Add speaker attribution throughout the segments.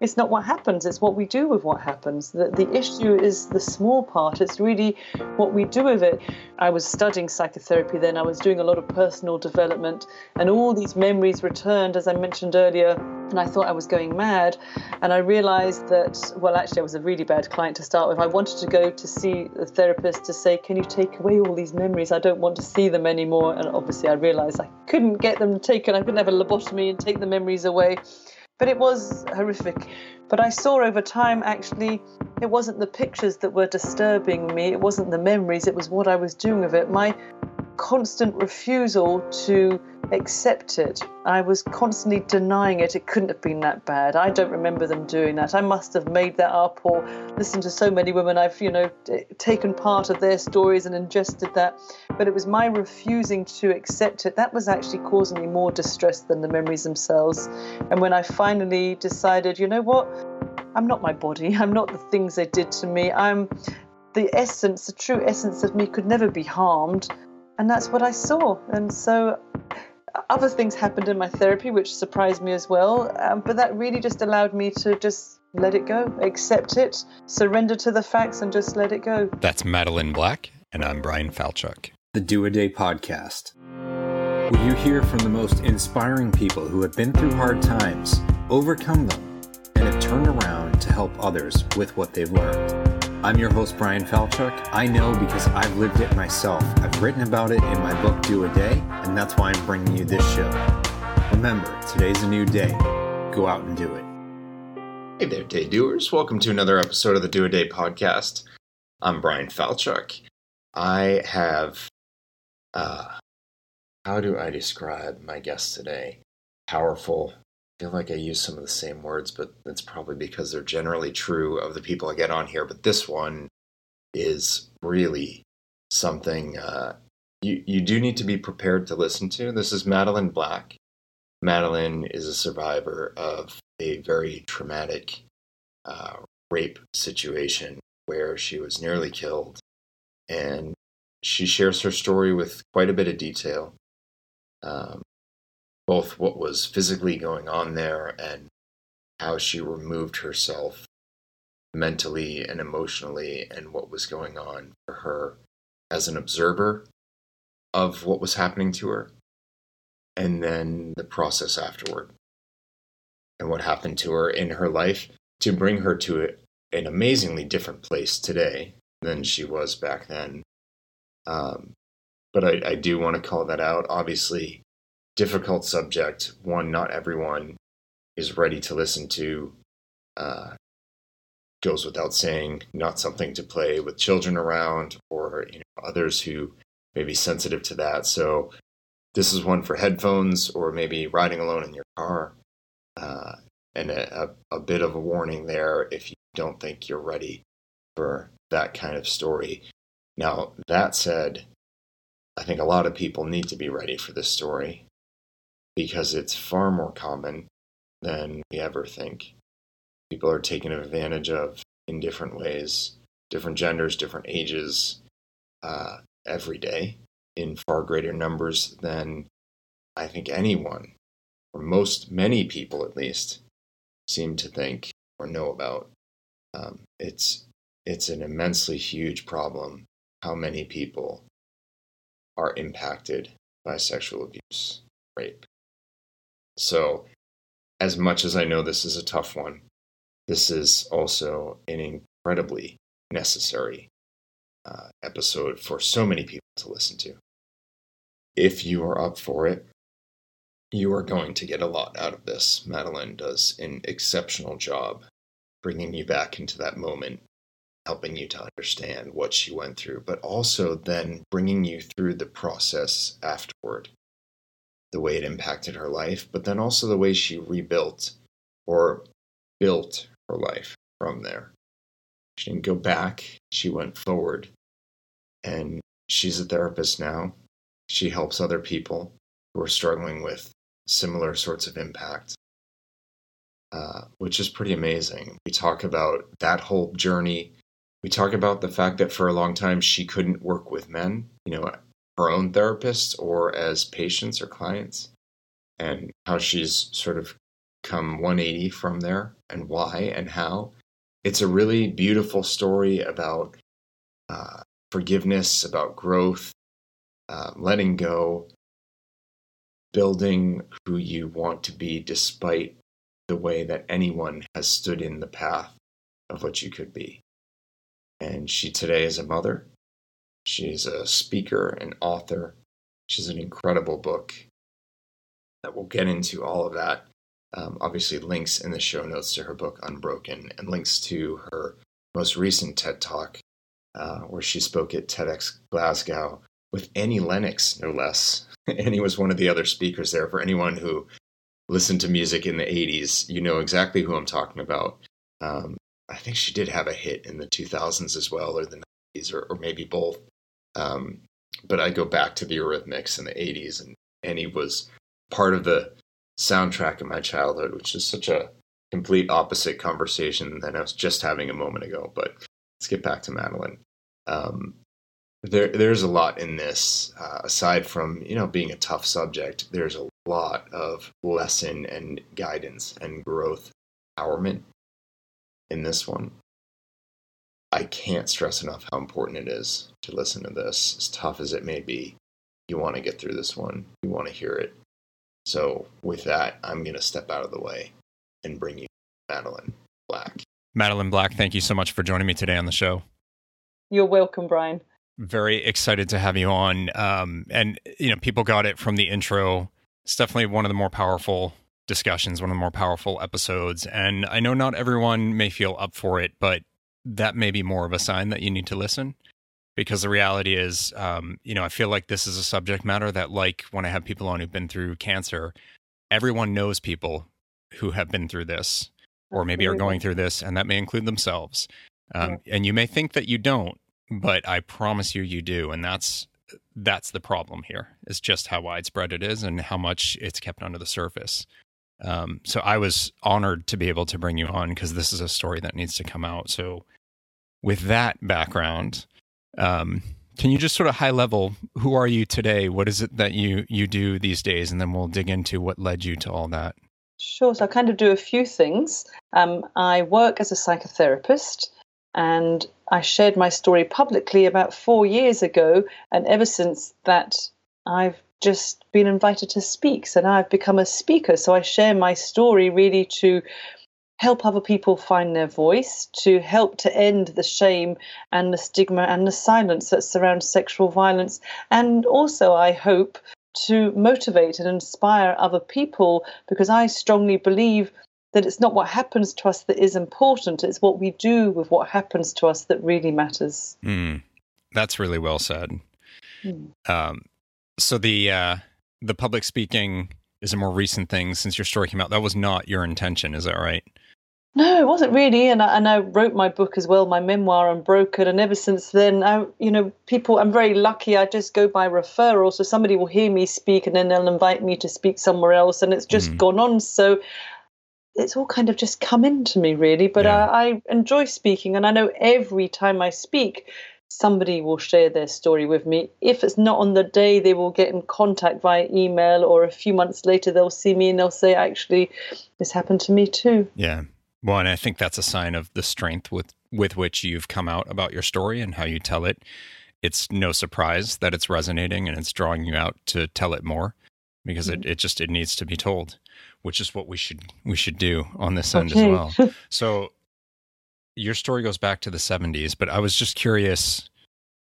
Speaker 1: it's not what happens, it's what we do with what happens. The, the issue is the small part, it's really what we do with it. I was studying psychotherapy then, I was doing a lot of personal development, and all these memories returned, as I mentioned earlier, and I thought I was going mad. And I realized that, well, actually, I was a really bad client to start with. I wanted to go to see a therapist to say, Can you take away all these memories? I don't want to see them anymore. And obviously, I realized I couldn't get them taken, I couldn't have a lobotomy and take the memories away. But it was horrific. But I saw over time actually it wasn't the pictures that were disturbing me, it wasn't the memories, it was what I was doing with it. My constant refusal to accept it. I was constantly denying it. It couldn't have been that bad. I don't remember them doing that. I must have made that up or listened to so many women. I've, you know, taken part of their stories and ingested that. But it was my refusing to accept it that was actually causing me more distress than the memories themselves. And when I finally decided, you know what? I'm not my body. I'm not the things they did to me. I'm the essence, the true essence of me could never be harmed. And that's what I saw. And so other things happened in my therapy which surprised me as well, um, but that really just allowed me to just let it go, accept it, surrender to the facts, and just let it go.
Speaker 2: That's Madeline Black, and I'm Bryan Falchuk.
Speaker 3: The Do a Day podcast. Will you hear from the most inspiring people who have been through hard times, overcome them, and have turned around to help others with what they've learned? I'm your host, Bryan Falchuk. I know because I've lived it myself. I've written about it in my book, Do a Day, and that's why I'm bringing you this show. Remember, today's a new day. Go out and do it.
Speaker 4: Hey there, day doers. Welcome to another episode of the Do a Day podcast. I'm Bryan Falchuk. I have, uh, how do I describe my guest today? Powerful, feel like I use some of the same words, but that's probably because they're generally true of the people I get on here. But this one is really something uh, you you do need to be prepared to listen to. This is Madeline Black. Madeline is a survivor of a very traumatic uh, rape situation where she was nearly killed, and she shares her story with quite a bit of detail. Um, both what was physically going on there and how she removed herself mentally and emotionally and what was going on for her as an observer of what was happening to her and then the process afterward and what happened to her in her life to bring her to an amazingly different place today than she was back then. Um, but I, I do want to call that out. Obviously, difficult subject, one not everyone is ready to listen to. Uh, goes without saying, not something to play with children around or you know, others who may be sensitive to that. So this is one for headphones or maybe riding alone in your car. Uh, and a, a, a bit of a warning there if you don't think you're ready for that kind of story. Now, that said, I think a lot of people need to be ready for this story because it's far more common than we ever think. People are taken advantage of in different ways, different genders, different ages, uh, every day in far greater numbers than I think anyone, or most, many people at least, seem to think or know about. Um, it's it's an immensely huge problem how many people are impacted by sexual abuse, rape. So, as much as I know this is a tough one, this is also an incredibly necessary uh, episode for so many people to listen to. If you are up for it, you are going to get a lot out of this. Madeline does an exceptional job bringing you back into that moment, helping you to understand what she went through, but also then bringing you through the process afterward the way it impacted her life, but then also the way she rebuilt or built her life from there. She didn't go back, she went forward. And she's a therapist now. She helps other people who are struggling with similar sorts of impact, uh, which is pretty amazing. We talk about that whole journey. We talk about the fact that for a long time she couldn't work with men. You know, her own therapists or as patients or clients, and how she's sort of
Speaker 5: come 180 from there and why and how. It's a really beautiful story about uh, forgiveness, about growth, uh, letting go, building who you want to be despite the way that anyone has stood in the path of what you could be. And she today is a mother. She's a speaker, and author. She's an incredible book that we'll get into all of that. Um, obviously, links in the show notes to her book Unbroken and links to her most recent TED Talk, uh, where she spoke at TEDx Glasgow with Annie Lennox, no less. Annie was one of the other speakers there. For anyone who listened to music in the 80s, you know exactly who I'm talking about. Um, I think she did have a hit in the 2000s as well, or the 90s, or, or maybe both. Um, but I go back to the Eurythmics in the 80s, and Annie was part of the soundtrack of my childhood, which is such a complete opposite conversation than I was just having a moment ago. But let's get back to Madeline. Um, there, there's a lot in this. Uh, aside from you know being a tough subject, there's a lot of lesson and guidance and growth, empowerment in this one. I can't stress enough how important it is to listen to this, as tough as it may be. You want to get through this one. You want to hear it. So, with that, I'm going to step out of the way and bring you Madeline Black.
Speaker 4: Madeline Black, thank you so much for joining me today on the show.
Speaker 1: You're welcome, Bryan.
Speaker 4: Very excited to have you on. Um, and, you know, people got it from the intro. It's definitely one of the more powerful discussions, one of the more powerful episodes. And I know not everyone may feel up for it, but that may be more of a sign that you need to listen because the reality is, um, you know, I feel like this is a subject matter that, like when I have people on who've been through cancer, everyone knows people who have been through this or maybe are going through this, and that may include themselves. Um, yeah. And you may think that you don't, but I promise you, you do. And that's that's the problem here is just how widespread it is and how much it's kept under the surface. Um, so I was honored to be able to bring you on because this is a story that needs to come out. So, with that background, um, can you just sort of high level, who are you today? What is it that you you do these days, and then we'll dig into what led you to all that.
Speaker 1: Sure. So I kind of do a few things. Um, I work as a psychotherapist, and I shared my story publicly about four years ago, and ever since that, I've just been invited to speak. So now I've become a speaker. So I share my story really to help other people find their voice, to help to end the shame and the stigma and the silence that surrounds sexual violence. And also, I hope to motivate and inspire other people because I strongly believe that it's not what happens to us that is important, it's what we do with what happens to us that really matters.
Speaker 4: Mm, that's really well said. Mm. Um, so the uh, the public speaking is a more recent thing since your story came out. That was not your intention, is that right?
Speaker 1: No, it wasn't really. And I, and I wrote my book as well, my memoir, Unbroken. And ever since then, I, you know, people, I'm very lucky. I just go by referral. So somebody will hear me speak and then they'll invite me to speak somewhere else. And it's just mm. gone on. So it's all kind of just come into me, really. But yeah. I, I enjoy speaking. And I know every time I speak, somebody will share their story with me. If it's not on the day, they will get in contact via email, or a few months later, they'll see me and they'll say, actually, this happened to me too.
Speaker 4: Yeah. Well, and I think that's a sign of the strength with, with which you've come out about your story and how you tell it. It's no surprise that it's resonating and it's drawing you out to tell it more because mm-hmm. it, it just it needs to be told, which is what we should we should do on this end as well. so your story goes back to the 70s, but I was just curious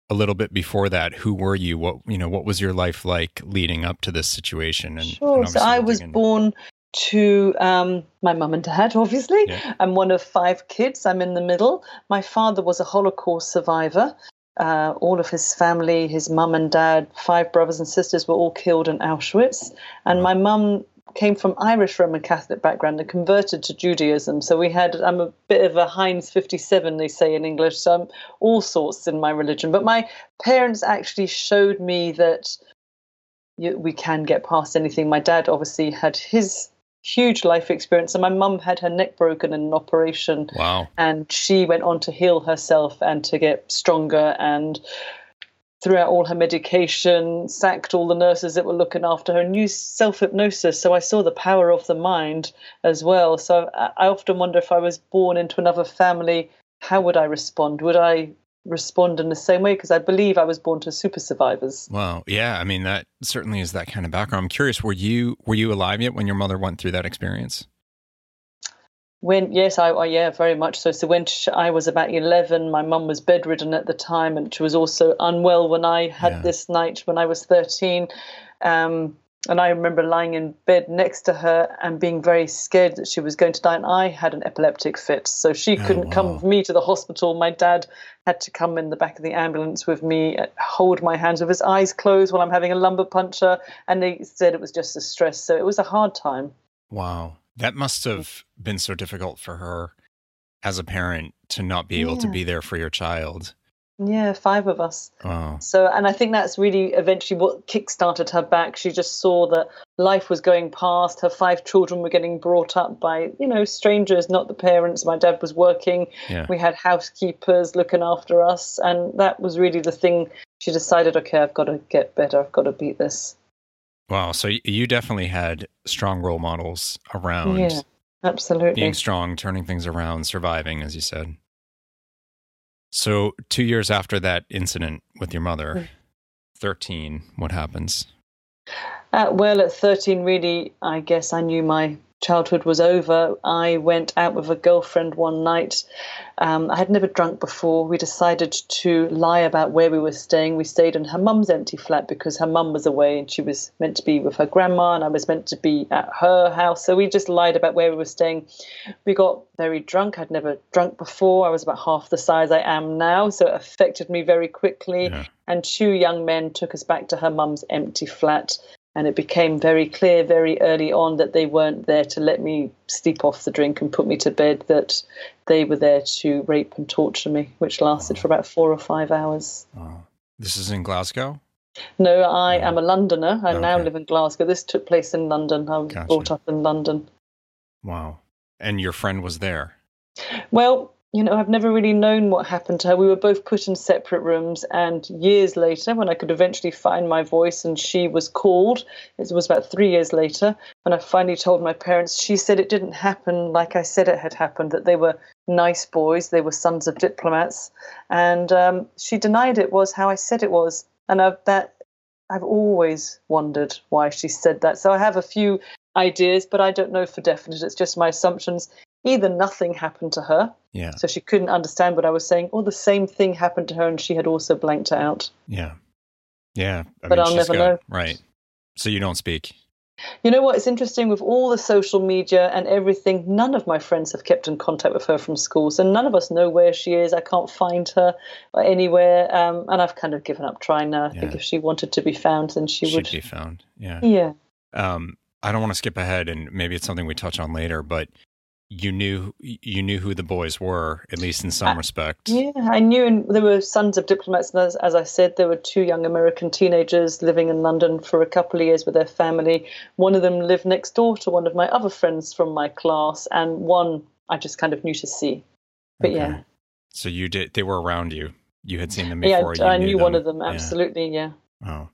Speaker 4: a little bit before that. Who were you? What you know? What was your life like leading up to this situation?
Speaker 1: And, sure. And so I was born to um, my mum and dad, obviously. Yeah. I'm one of five kids. I'm in the middle. My father was a Holocaust survivor. Uh, all of his family, his mum and dad, five brothers and sisters, were all killed in Auschwitz. And my mum came from Irish Roman Catholic background and converted to Judaism. So we had, I'm a bit of a Heinz 57, they say in English. So I'm all sorts in my religion. But my parents actually showed me that we can get past anything. My dad obviously had his huge life experience, and my mum had her neck broken in an operation.
Speaker 4: Wow.
Speaker 1: And she went on to heal herself and to get stronger and threw out all her medication, sacked all the nurses that were looking after her, and used self hypnosis. So I saw the power of the mind as well. So I, often wonder if I was born into another family, how would I respond? Would I respond in the same way? Because I believe I was born to super survivors.
Speaker 4: Wow. Yeah. I mean, that certainly is that kind of background. I'm curious, were you were you alive yet when your mother went through that experience?
Speaker 1: When yes, I, I yeah, very much so. So when sh- I was about eleven, my mum was bedridden at the time, and she was also unwell when I had
Speaker 4: Yeah.
Speaker 1: this night when I was thirteen. Um, and I remember lying in bed next to her and being very scared that she was going to die. And I had an epileptic fit, so she
Speaker 4: Oh,
Speaker 1: couldn't
Speaker 4: wow.
Speaker 1: come with me to the hospital. My dad had to come in the back of the ambulance with me, uh, hold my hands with his eyes closed while I'm having a lumbar puncture, and they said it was just a stress. So it was a hard time.
Speaker 4: Wow. That must have been so difficult for her as a parent to not be able to be there for your child.
Speaker 1: Yeah, five of us.
Speaker 4: Wow.
Speaker 1: So, and I think that's really eventually what kickstarted her back. She just saw that life was going past. Her five children were getting brought up by, you know, strangers, not the parents. My dad was working.
Speaker 4: Yeah.
Speaker 1: We had housekeepers looking after us. And that was really the thing. She decided, okay, I've got to get better. I've got to beat this.
Speaker 4: Wow. So you definitely had strong role models around
Speaker 1: Yeah, absolutely.
Speaker 4: being strong, turning things around, surviving, as you said. So, two years after that incident with your
Speaker 1: Mm.
Speaker 4: mother, 13, what happens?
Speaker 1: Uh, well, at 13, really, I guess I knew my childhood was over. I went out with a girlfriend one night. Um, I had never drunk before. We decided to lie about where we were staying. We stayed in her mum's empty flat because her mum was away and she was meant to be with her grandma and I was meant to be at her house. So we just lied about where we were staying. We got very drunk. I'd never drunk before. I was about half the size I am now. So it affected me very quickly
Speaker 4: Yeah.
Speaker 1: and two young men took us back to her mum's empty flat. And it became very clear very early on that they weren't there to let me sleep off the drink and put me to bed, that they were there to rape and torture me, which lasted for about four or five hours.
Speaker 4: Wow. This is in Glasgow?
Speaker 1: No, I am a Londoner. I now live in Glasgow. This took place in London. I was
Speaker 4: Gotcha.
Speaker 1: brought up in London.
Speaker 4: Wow. And your friend was there?
Speaker 1: Well, you know, I've never really known what happened to her. We were both put in separate rooms, and years later, when I could eventually find my voice and she was called, it was about three years later, when I finally told my parents, she said it didn't happen like I said it had happened, that they were nice boys, they were sons of diplomats, and um, she denied it was how I said it was. And I've, that I've always wondered why she said that. So I have a few ideas, but I don't know for definite. It's just my assumptions. Either nothing happened to her,
Speaker 4: Yeah.
Speaker 1: so she couldn't understand what I was saying, or the same thing happened to her and she had also blanked out.
Speaker 4: Yeah. Yeah. I
Speaker 1: But I'll never
Speaker 4: got-
Speaker 1: know.
Speaker 4: Right. So you don't speak.
Speaker 1: You know what? It's interesting with all the social media and everything, none of my friends have kept in contact with her from school. So none of us know where she is. I can't find her anywhere. Um, and I've kind of given up trying now. I think if she wanted to be found, then she
Speaker 4: She'd
Speaker 1: would.
Speaker 4: be found. Yeah.
Speaker 1: Yeah.
Speaker 4: Um, I don't want to skip ahead, and maybe it's something we touch on later, but you knew you knew who the boys were, at least in some
Speaker 1: I-
Speaker 4: respect.
Speaker 1: Yeah, I knew and there were sons of diplomats. And as, as I said, there were two young American teenagers living in London for a couple of years with their family. One of them lived next door to one of my other friends from my class, and one I just kind of knew to see. But
Speaker 4: Okay.
Speaker 1: yeah,
Speaker 4: So you did. They were around you. You had seen them
Speaker 1: yeah,
Speaker 4: before. you
Speaker 1: I knew one
Speaker 4: them.
Speaker 1: of them
Speaker 4: Yeah.
Speaker 1: absolutely. Yeah.
Speaker 4: Oh.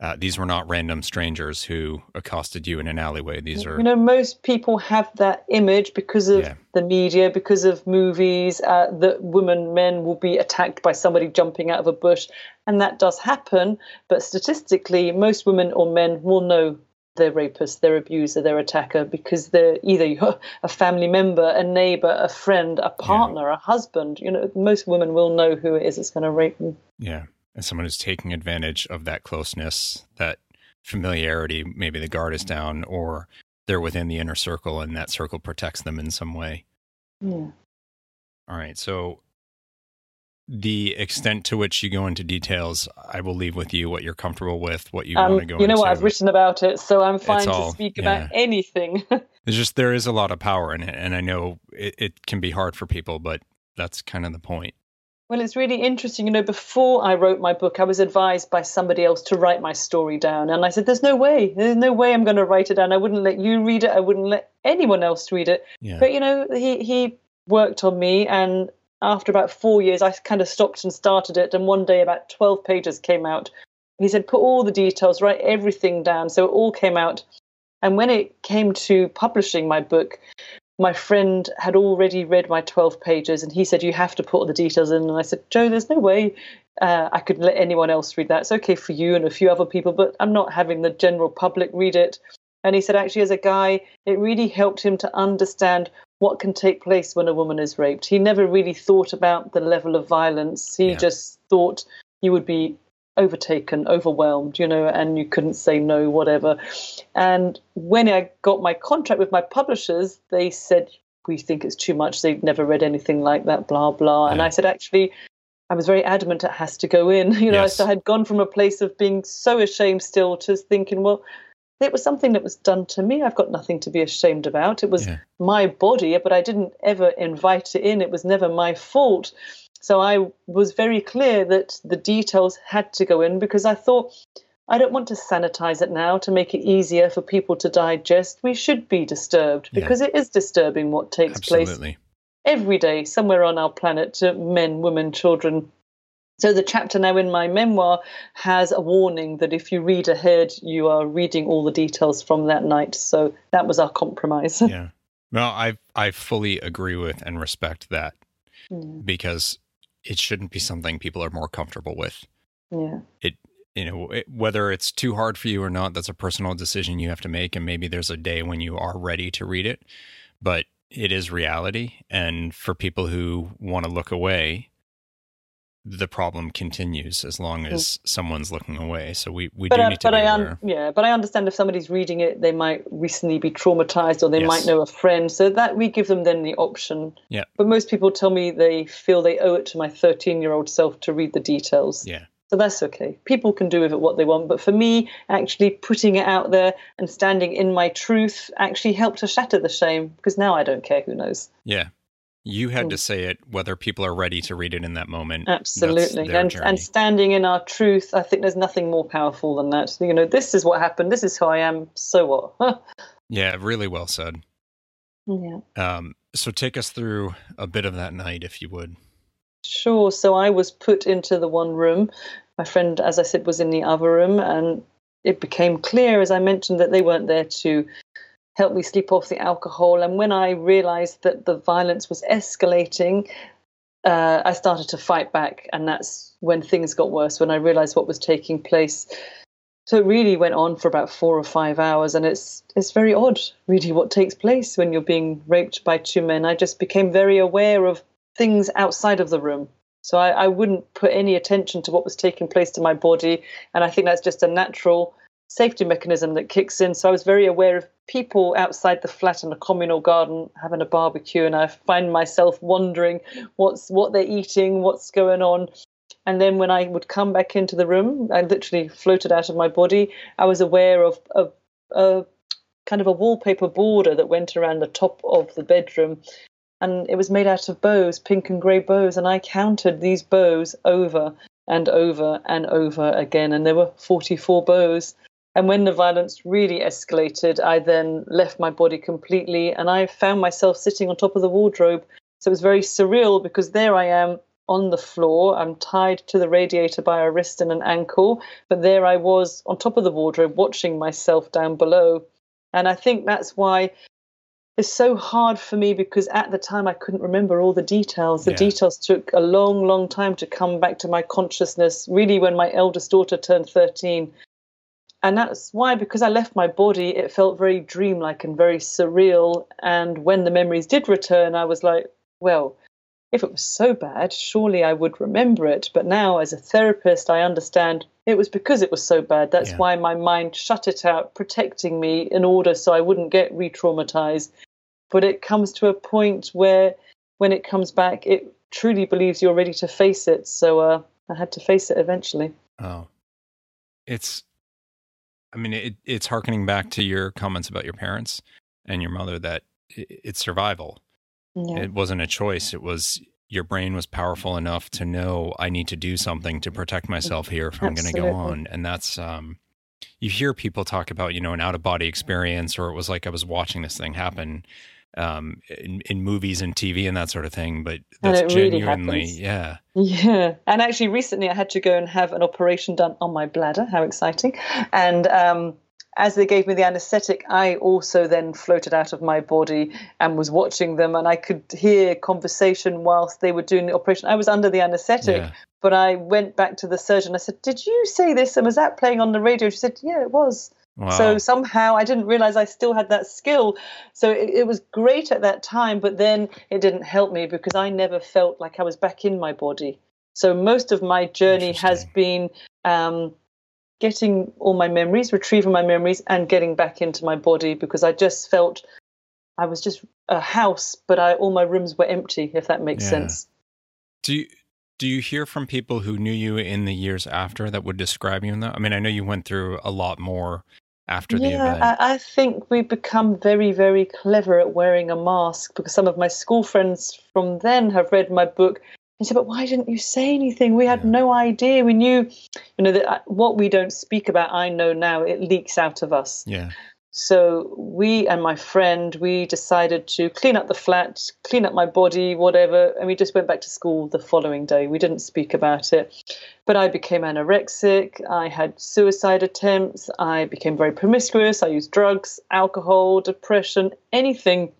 Speaker 4: Uh, these were not random strangers who accosted you in an alleyway. These are
Speaker 1: You know, most people have that image because of
Speaker 4: Yeah.
Speaker 1: the media, because of movies, uh, that women, men will be attacked by somebody jumping out of a bush. And that does happen. But statistically, most women or men will know their rapist, their abuser, their attacker, because they're either a family member, a neighbor, a friend, a partner, a husband. You know, most women will know who it is that's going to rape them.
Speaker 4: yeah, and someone who's taking advantage of that closeness, that familiarity. Maybe the guard is down, or they're within the inner circle, and that circle protects them in some way.
Speaker 1: Yeah.
Speaker 4: All right. So the extent to which you go into details, I will leave with you what you're comfortable with, what you
Speaker 1: Um,
Speaker 4: want to go into.
Speaker 1: you know
Speaker 4: into.
Speaker 1: what? I've written about it, so I'm fine
Speaker 4: all-
Speaker 1: to speak
Speaker 4: yeah.
Speaker 1: about anything.
Speaker 4: There's just there is a lot of power in it, and I know it, it can be hard for people, but that's kind of the point.
Speaker 1: Well, it's really interesting. You know, before I wrote my book, I was advised by somebody else to write my story down. And I said, there's no way. There's no way I'm going to write it down. I wouldn't let you read it. I wouldn't let anyone else read it.
Speaker 4: Yeah.
Speaker 1: But, you know, he, he worked on me and after about four years, I kind of stopped and started it. And one day, about 12 pages came out. He said, put all the details, write everything down. So it all came out. And when it came to publishing my book, my friend had already read my 12 pages and he said, You have to put all the details in. And I said, Joe, there's no way uh, I could let anyone else read that. It's okay for you and a few other people, but I'm not having the general public read it. And he said, actually, as a guy, it really helped him to understand what can take place when a woman is raped. He never really thought about the level of violence. He
Speaker 4: Yeah.
Speaker 1: just thought you would be overtaken, overwhelmed, you know, and you couldn't say no, whatever. And when I got my contract with my publishers, they said, we think it's too much. They've never read anything like that, blah, blah. And
Speaker 4: Yeah.
Speaker 1: I said, actually, I was very adamant it has to go in. You know,
Speaker 4: Yes.
Speaker 1: so I had gone from a place of being so ashamed still to thinking, well, it was something that was done to me. I've got nothing to be ashamed about. It was
Speaker 4: Yeah.
Speaker 1: my body, but I didn't ever invite it in. It was never my fault. So I was very clear that the details had to go in because I thought I don't want to sanitize it now to make it easier for people to digest. We should be disturbed
Speaker 4: Yeah.
Speaker 1: because it is disturbing what takes place every day somewhere on our planet to men, women, children. So the chapter now in my memoir has a warning that if you read ahead, you are reading all the details from that night. So that was our compromise.
Speaker 4: Yeah. Well, I I fully agree with and respect that
Speaker 1: yeah.
Speaker 4: because it shouldn't be something people are more comfortable with.
Speaker 1: yeah.
Speaker 4: It you know it, whether it's too hard for you or not that's a personal decision you have to make and maybe there's a day when you are ready to read it but it is reality and for people who want to look away the problem continues as long as someone's looking away so we, we
Speaker 1: But,
Speaker 4: do
Speaker 1: uh,
Speaker 4: need to
Speaker 1: but
Speaker 4: be
Speaker 1: I
Speaker 4: aware
Speaker 1: un- yeah, but I understand if somebody's reading it, they might recently be traumatized or they
Speaker 4: Yes.
Speaker 1: might know a friend. So that we give them then the option.
Speaker 4: Yeah.
Speaker 1: But most people tell me they feel they owe it to my 13 year old self to read the details.
Speaker 4: yeah
Speaker 1: So that's okay. People can do with it what they want. But for me, actually putting it out there and standing in my truth actually helped to shatter the shame because now I don't care who knows.
Speaker 4: yeah you had
Speaker 1: Mm.
Speaker 4: to say it whether people are ready to read it in that moment
Speaker 1: Absolutely. And, and standing in our truth, I think there's nothing more powerful than that. You know, this is what happened. This is who I am. So what?
Speaker 4: yeah really well said
Speaker 1: yeah.
Speaker 4: um, so take us through a bit of that night if you would
Speaker 1: Sure. So I was put into the one room. My friend, as I said, was in the other room, and it became clear, as I mentioned, that they weren't there to help me sleep off the alcohol. And when I realized that the violence was escalating, uh, I started to fight back, and that's when things got worse. When I realized what was taking place. So it really went on for about four or five hours, and it's it's very odd, really, what takes place when you're being raped by two men. I just became very aware of things outside of the room. So I, I wouldn't put any attention to what was taking place to my body. And I think that's just a natural safety mechanism that kicks in. So I was very aware of people outside the flat in a communal garden having a barbecue. And I find myself wondering what's what they're eating, what's going on. And then when I would come back into the room, I literally floated out of my body. I was aware of, of a kind of a wallpaper border that went around the top of the bedroom and it was made out of bows, pink and grey bows, and I counted these bows over and over and over again, and there were 44 bows. And when the violence really escalated, I then left my body completely, and I found myself sitting on top of the wardrobe. So it was very surreal because there I am on the floor. I'm tied to the radiator by a wrist and an ankle, but there I was on top of the wardrobe watching myself down below. And I think that's why it's so hard for me because at the time I couldn't remember all the details. The
Speaker 4: Yeah.
Speaker 1: details took a long, long time to come back to my consciousness, really, when my eldest daughter turned 13. And that's why, because I left my body, it felt very dreamlike and very surreal. And when the memories did return, I was like, well, if it was so bad, surely I would remember it. But now, as a therapist, I understand it was because it was so bad. That's
Speaker 4: Yeah.
Speaker 1: why my mind shut it out, protecting me in order so I wouldn't get re traumatized. But it comes to a point where, when it comes back, it truly believes you're ready to face it. So uh, I had to face it eventually.
Speaker 4: Oh, it's. I mean, it, it's harkening back to your comments about your parents and your mother that i it's survival.
Speaker 1: Yeah.
Speaker 4: It wasn't a choice. It was your brain was powerful enough to know I need to do something to protect myself here if I'm going to go on. And that's um, you hear people talk about you know an out of body experience or it was like I was watching this thing happen. Um, in, in movies and TV and that sort of thing. But that's
Speaker 1: really
Speaker 4: genuinely,
Speaker 1: happens.
Speaker 4: yeah,
Speaker 1: Yeah, and actually, recently I had to go and have an operation done on my bladder. How exciting! And um, as they gave me the anaesthetic, I also then floated out of my body and was watching them, and I could hear conversation whilst they were doing the operation. I was under the anaesthetic,
Speaker 4: yeah,
Speaker 1: but I went back to the surgeon. I said, "Did you say this? And was that playing on the radio?" She said, "Yeah, it was."
Speaker 4: Wow,
Speaker 1: So somehow I didn't realize I still had that skill. So it, it was great at that time, but then it didn't help me because I never felt like I was back in my body. So most of my journey has been um, getting all my memories, retrieving my memories, and getting back into my body because I just felt I was just a house, but I, all my rooms were empty. If that makes
Speaker 4: Yeah.
Speaker 1: sense.
Speaker 4: Do you do you hear from people who knew you in the years after that would describe you in that? I mean, I know you went through a lot more after the
Speaker 1: yeah,
Speaker 4: event.
Speaker 1: I, I think we've become very, very clever at wearing a mask because some of my school friends from then have read my book and said, "But why didn't you say anything? We had
Speaker 4: Yeah.
Speaker 1: no idea. We knew, you know, that uh, what we don't speak about. I know now. It leaks out of us.
Speaker 4: yeah,
Speaker 1: So we and my friend, we decided to clean up the flat, clean up my body, whatever, and we just went back to school the following day. We didn't speak about it. But I became anorexic, I had suicide attempts, I became very promiscuous, I used drugs, alcohol, depression, anything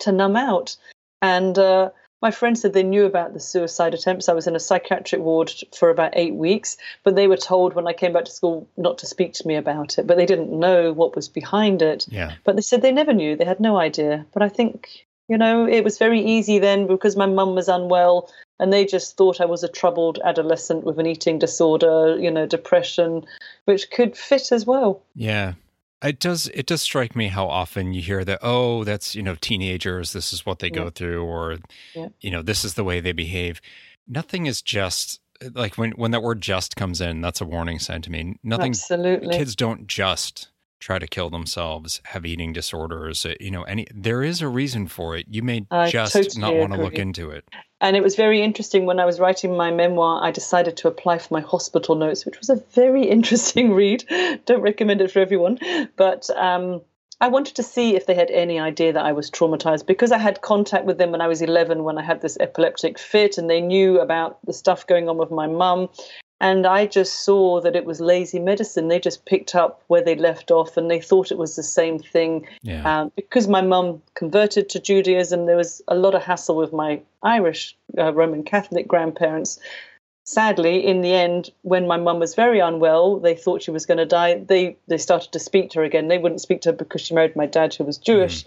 Speaker 1: to numb out. And uh, my friends said they knew about the suicide attempts. I was in a psychiatric ward for about eight weeks, but they were told when I came back to school not to speak to me about it. But they didn't know what was behind it.
Speaker 4: yeah,
Speaker 1: But they said they never knew, they had no idea. But I think, you know, it was very easy then because my mum was unwell and they just thought I was a troubled adolescent with an eating disorder, you know, depression, which could fit as well.
Speaker 4: yeah. It does. It does strike me how often you hear that. Oh, that's you know teenagers. This is what they go through, or
Speaker 1: Yeah.
Speaker 4: you know this is the way they behave. Nothing is just like when when that word "just" comes in. That's a warning sign to me. Nothing.
Speaker 1: Absolutely.
Speaker 4: Kids don't just try to kill themselves, have eating disorders. You know, any there is a reason for it. You may
Speaker 1: I
Speaker 4: just
Speaker 1: totally
Speaker 4: not want to look into it.
Speaker 1: And it was very interesting when I was writing my memoir, I decided to apply for my hospital notes, which was a very interesting read. Don't recommend it for everyone. But um, I wanted to see if they had any idea that I was traumatized because I had contact with them when I was 11 when I had this epileptic fit and they knew about the stuff going on with my mum. And I just saw that it was lazy medicine. They just picked up where they left off and they thought it was the same thing
Speaker 4: Yeah,
Speaker 1: um, because my mum converted to Judaism, there was a lot of hassle with my Irish uh, Roman Catholic grandparents. Sadly, in the end, when my mum was very unwell, they thought she was going to die. They they started to speak to her again. They wouldn't speak to her because she married my dad, who was Jewish.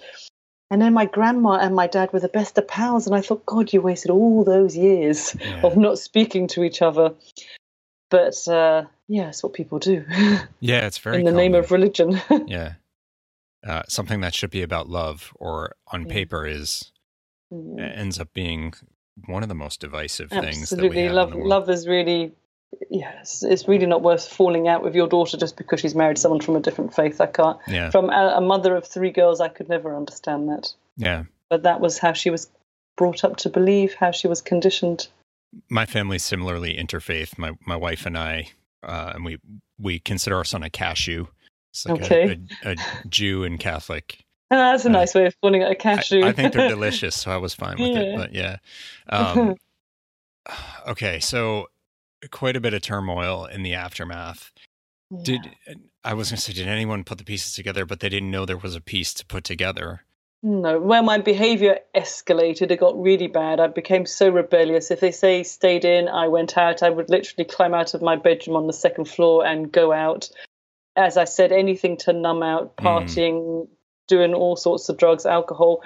Speaker 1: And then my grandma and my dad were the best of pals. And I thought, God, you wasted all those years
Speaker 4: Yeah.
Speaker 1: of not speaking to each other. But uh, yeah, it's what people do
Speaker 4: yeah. It's very
Speaker 1: in the name of religion.
Speaker 4: yeah. Uh, something that should be about love, or on
Speaker 1: Yeah.
Speaker 4: paper is
Speaker 1: Yeah.
Speaker 4: ends up being one of the most divisive things that we
Speaker 1: Absolutely,
Speaker 4: have
Speaker 1: love
Speaker 4: in the world.
Speaker 1: love is really yes, it's really not worth falling out with your daughter just because she's married someone from a different faith. I can't.
Speaker 4: Yeah,
Speaker 1: From a, a mother of three girls, I could never understand that.
Speaker 4: yeah.
Speaker 1: But that was how she was brought up to believe, how she was conditioned.
Speaker 4: My family's similarly interfaith. My my wife and I, uh, and we we consider our son a cashew. It's like a-
Speaker 1: Okay.
Speaker 4: a, a, Jew and Catholic.
Speaker 1: Ah, that's a
Speaker 4: Uh,
Speaker 1: nice way of calling it a cashew.
Speaker 4: I think they're delicious, so I was fine with it. But yeah. Um, okay, so quite a bit of turmoil in the aftermath. Did I was going to say, did anyone put the pieces together? But they didn't know there was a piece to put together.
Speaker 1: No, when my behavior escalated, it got really bad. I became so rebellious. If they say stayed in, I went out. I would literally climb out of my bedroom on the second floor and go out. As I said, anything to numb out,
Speaker 4: Mm.
Speaker 1: partying, doing all sorts of drugs, alcohol.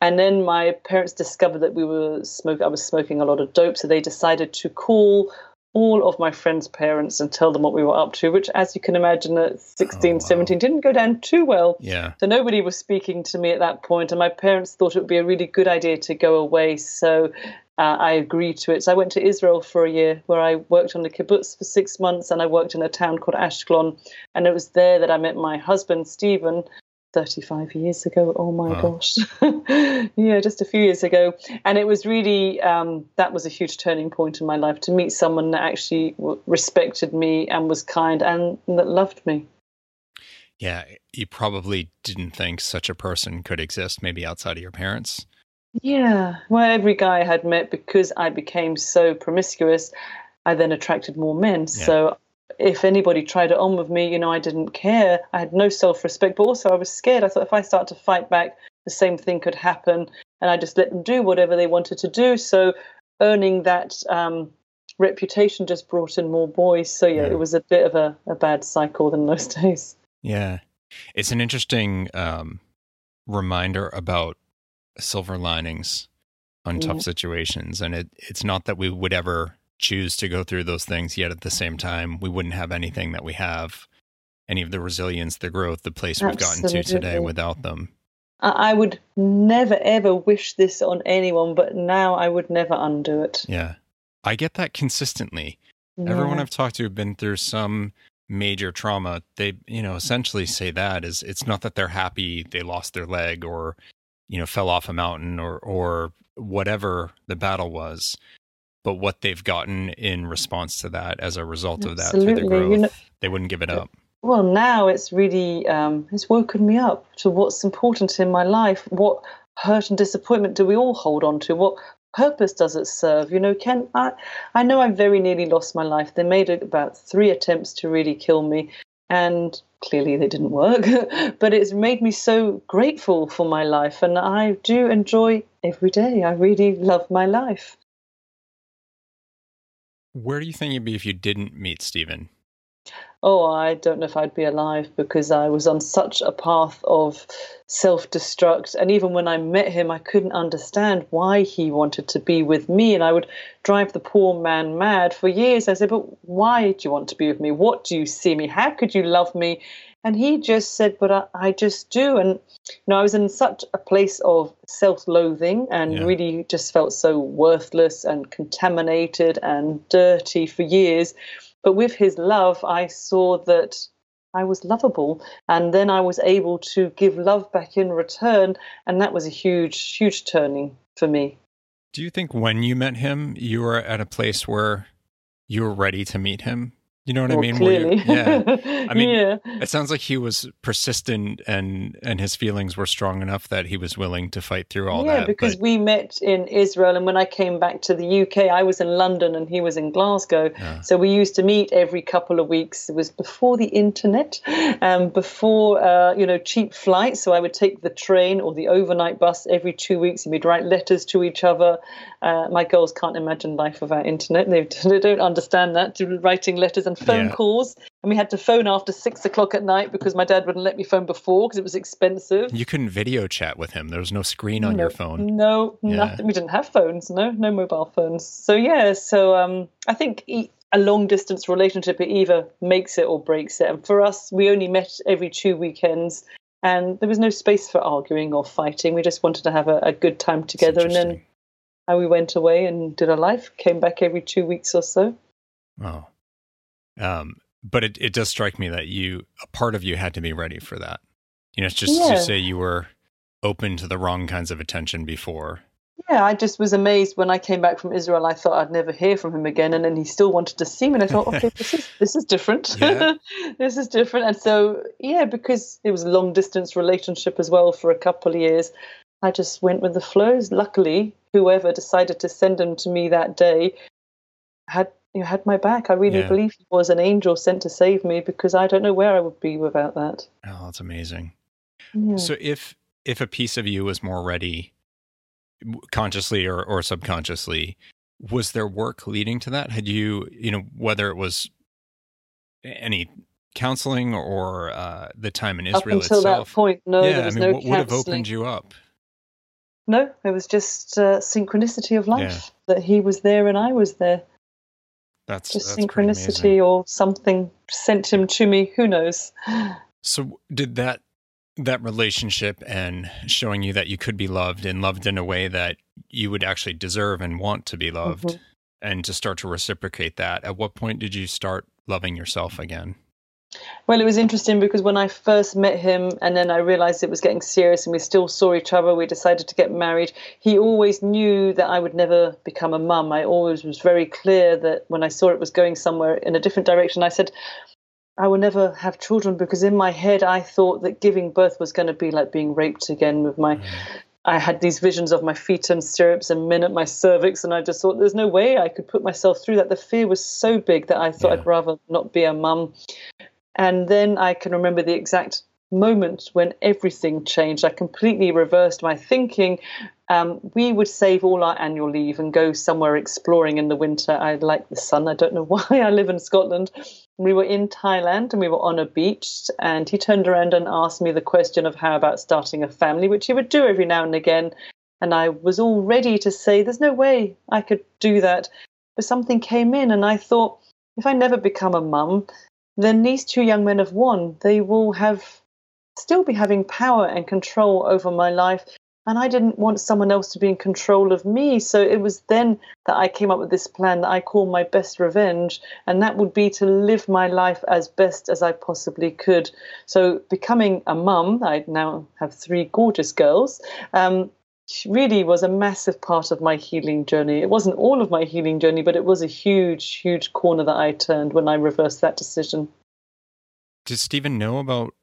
Speaker 1: And then my parents discovered that we were smoke. I was smoking a lot of dope, so they decided to call all of my friends' parents and tell them what we were up to, which, as you can imagine, at 16,
Speaker 4: Oh, wow.
Speaker 1: 17, didn't go down too well.
Speaker 4: Yeah.
Speaker 1: So nobody was speaking to me at that point, and my parents thought it would be a really good idea to go away. So uh, I agreed to it. So I went to Israel for a year, where I worked on the kibbutz for six months, and I worked in a town called Ashkelon, and it was there that I met my husband Stephen. 35 years ago. Oh my
Speaker 4: Wow.
Speaker 1: gosh. yeah, just a few years ago. And it was really, um, that was a huge turning point in my life to meet someone that actually w- respected me and was kind and that loved me.
Speaker 4: Yeah, you probably didn't think such a person could exist, maybe outside of your parents.
Speaker 1: Yeah, well, every guy I had met because I became so promiscuous, I then attracted more men. Yeah. So if anybody tried it on with me, you know, I didn't care. I had no self respect, but also I was scared. I thought if I start to fight back, the same thing could happen. And I just let them do whatever they wanted to do. So earning that um, reputation just brought in more boys. So yeah, yeah. it was a bit of a, a, bad cycle in those days.
Speaker 4: Yeah. It's an interesting um, reminder about silver linings on tough situations. And it, it's not that we would ever choose to go through those things, yet at the same time, we wouldn't have anything that we have, any of the resilience, the growth, the place we've gotten to today without them.
Speaker 1: I would never ever wish this on anyone, but now I would never undo it.
Speaker 4: Yeah. I get that consistently. Yeah. Everyone I've talked to have been through some major trauma. They, you know, essentially say that is it's not that they're happy they lost their leg or, you know, fell off a mountain or or whatever the battle was but what they've gotten in response to that as a result of that through the growth, you know, they wouldn't give it up.
Speaker 1: Well, now it's really um, it's woken me up to what's important in my life. What hurt and disappointment do we all hold on to? What purpose does it serve? You know, Ken, I I know I very nearly lost my life. They made about three attempts to really kill me, and clearly they didn't work. but it's made me so grateful for my life, and I do enjoy every day. I really love my life.
Speaker 4: Where do you think you'd be if you didn't meet Stephen?
Speaker 1: Oh, I don't know if I'd be alive because I was on such a path of self destruct. And even when I met him, I couldn't understand why he wanted to be with me. And I would drive the poor man mad for years. I said, But why do you want to be with me? What do you see me? How could you love me? And he just said, But I, I just do. And, you know, I was in such a place of self loathing and yeah. really just felt so worthless and contaminated and dirty for years. But with his love, I saw that I was lovable. And then I was able to give love back in return. And that was a huge, huge turning for me.
Speaker 4: Do you think when you met him, you were at a place where you were ready to meet him? You know what well, I mean?
Speaker 1: Clearly.
Speaker 4: yeah. I mean, yeah. it sounds like he was persistent and and his feelings were strong enough that he was willing to fight through all
Speaker 1: yeah,
Speaker 4: that.
Speaker 1: Yeah, because but... we met in Israel, and when I came back to the UK, I was in London and he was in Glasgow. Yeah. So we used to meet every couple of weeks. It was before the internet, um, before uh, you know cheap flights. So I would take the train or the overnight bus every two weeks, and we'd write letters to each other. Uh, my girls can't imagine life without internet. They, they don't understand that. Writing letters and phone yeah. calls, and we had to phone after six o'clock at night because my dad wouldn't let me phone before because it was expensive.
Speaker 4: You couldn't video chat with him. There was no screen on
Speaker 1: no,
Speaker 4: your phone.
Speaker 1: No, yeah. nothing. We didn't have phones. No, no mobile phones. So yeah, so um, I think. a long distance relationship, it either makes it or breaks it. And for us, we only met every two weekends and there was no space for arguing or fighting. We just wanted to have a, a good time together. And then and we went away and did our life, came back every two weeks or so.
Speaker 4: Oh. Um, but it, it does strike me that you, a part of you had to be ready for that. You know, it's just yeah. to say you were open to the wrong kinds of attention before.
Speaker 1: Yeah, I just was amazed when I came back from Israel. I thought I'd never hear from him again, and then he still wanted to see me. And I thought, okay, this is this is different. Yeah. this is different. And so, yeah, because it was a long distance relationship as well for a couple of years, I just went with the flows. Luckily, whoever decided to send him to me that day had you know, had my back. I really yeah. believe he was an angel sent to save me because I don't know where I would be without that.
Speaker 4: Oh, that's amazing. Yeah. So if if a piece of you was more ready consciously or, or subconsciously, was there work leading to that? Had you, you know, whether it was any counseling or uh, the time in Israel
Speaker 1: Up until
Speaker 4: itself?
Speaker 1: that point, no.
Speaker 4: Yeah,
Speaker 1: I mean,
Speaker 4: no
Speaker 1: what
Speaker 4: would have opened you up?
Speaker 1: No, it was just uh, synchronicity of life yeah. that he was there and I was there.
Speaker 4: That's
Speaker 1: just
Speaker 4: that's
Speaker 1: synchronicity or something sent him to me. Who knows?
Speaker 4: So did that that relationship and showing you that you could be loved and loved in a way that you would actually deserve and want to be loved, mm-hmm. and to start to reciprocate that. At what point did you start loving yourself again?
Speaker 1: Well, it was interesting because when I first met him and then I realized it was getting serious and we still saw each other, we decided to get married. He always knew that I would never become a mum. I always was very clear that when I saw it was going somewhere in a different direction, I said, I will never have children because in my head I thought that giving birth was going to be like being raped again with my. Mm. I had these visions of my feet and stirrups and men at my cervix, and I just thought there's no way I could put myself through that. The fear was so big that I thought yeah. I'd rather not be a mum. And then I can remember the exact moment when everything changed. I completely reversed my thinking. Um, we would save all our annual leave and go somewhere exploring in the winter. I like the sun. I don't know why. I live in Scotland. We were in Thailand and we were on a beach. And he turned around and asked me the question of how about starting a family, which he would do every now and again. And I was all ready to say, There's no way I could do that. But something came in, and I thought, if I never become a mum, then these two young men have won. They will have still be having power and control over my life. And I didn't want someone else to be in control of me. So it was then that I came up with this plan that I call my best revenge. And that would be to live my life as best as I possibly could. So becoming a mum, I now have three gorgeous girls. Um, really was a massive part of my healing journey. It wasn't all of my healing journey, but it was a huge, huge corner that I turned when I reversed that decision.
Speaker 4: Did Stephen know about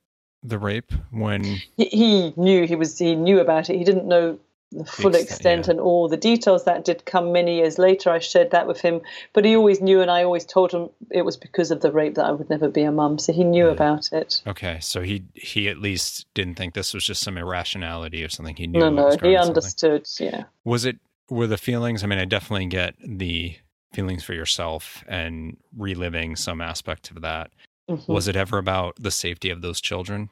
Speaker 4: the rape when
Speaker 1: he, he knew he was he knew about it. He didn't know the full extent yeah. and all the details that did come many years later. I shared that with him, but he always knew, and I always told him it was because of the rape that I would never be a mum. So he knew yeah. about it.
Speaker 4: Okay, so he he at least didn't think this was just some irrationality or something. He knew.
Speaker 1: No, no, he understood. Yeah.
Speaker 4: Was it? Were the feelings? I mean, I definitely get the feelings for yourself and reliving some aspect of that. Mm-hmm. Was it ever about the safety of those children?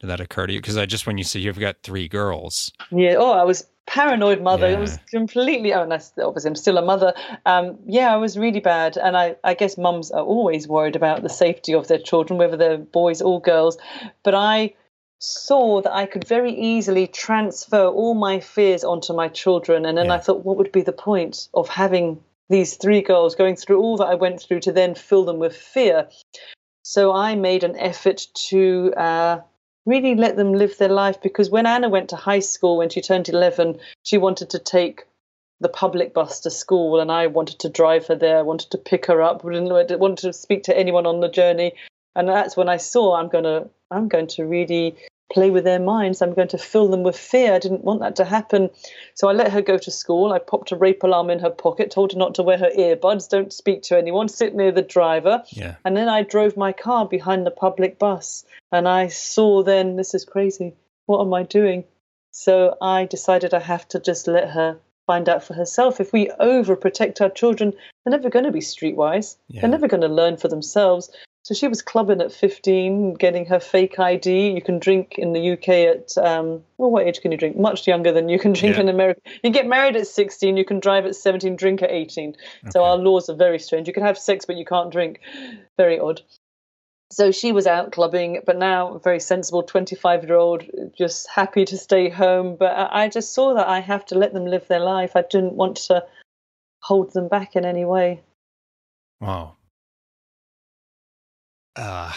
Speaker 4: Did that occur to you? Because I just when you say you've got three girls.
Speaker 1: Yeah. Oh, I was paranoid mother. Yeah. It was completely. Oh, and obviously I'm still a mother. Um, yeah, I was really bad, and I, I guess mums are always worried about the safety of their children, whether they're boys or girls. But I saw that I could very easily transfer all my fears onto my children, and then yeah. I thought, what would be the point of having these three girls going through all that I went through to then fill them with fear? So I made an effort to uh, really let them live their life because when Anna went to high school, when she turned 11, she wanted to take the public bus to school and I wanted to drive her there, wanted to pick her up, didn't want to speak to anyone on the journey. And that's when I saw I'm gonna I'm going to really play with their minds. I'm going to fill them with fear. I didn't want that to happen. So I let her go to school. I popped a rape alarm in her pocket, told her not to wear her earbuds, don't speak to anyone, sit near the driver.
Speaker 4: Yeah.
Speaker 1: And then I drove my car behind the public bus. And I saw then, this is crazy. What am I doing? So I decided I have to just let her find out for herself. If we overprotect our children, they're never going to be streetwise. Yeah. They're never going to learn for themselves. So she was clubbing at 15, getting her fake ID. You can drink in the UK at, um, well, what age can you drink? Much younger than you can drink yeah. in America. You get married at 16, you can drive at 17, drink at 18. Okay. So our laws are very strange. You can have sex, but you can't drink. Very odd. So she was out clubbing, but now a very sensible 25 year old, just happy to stay home. But I just saw that I have to let them live their life. I didn't want to hold them back in any way.
Speaker 4: Wow uh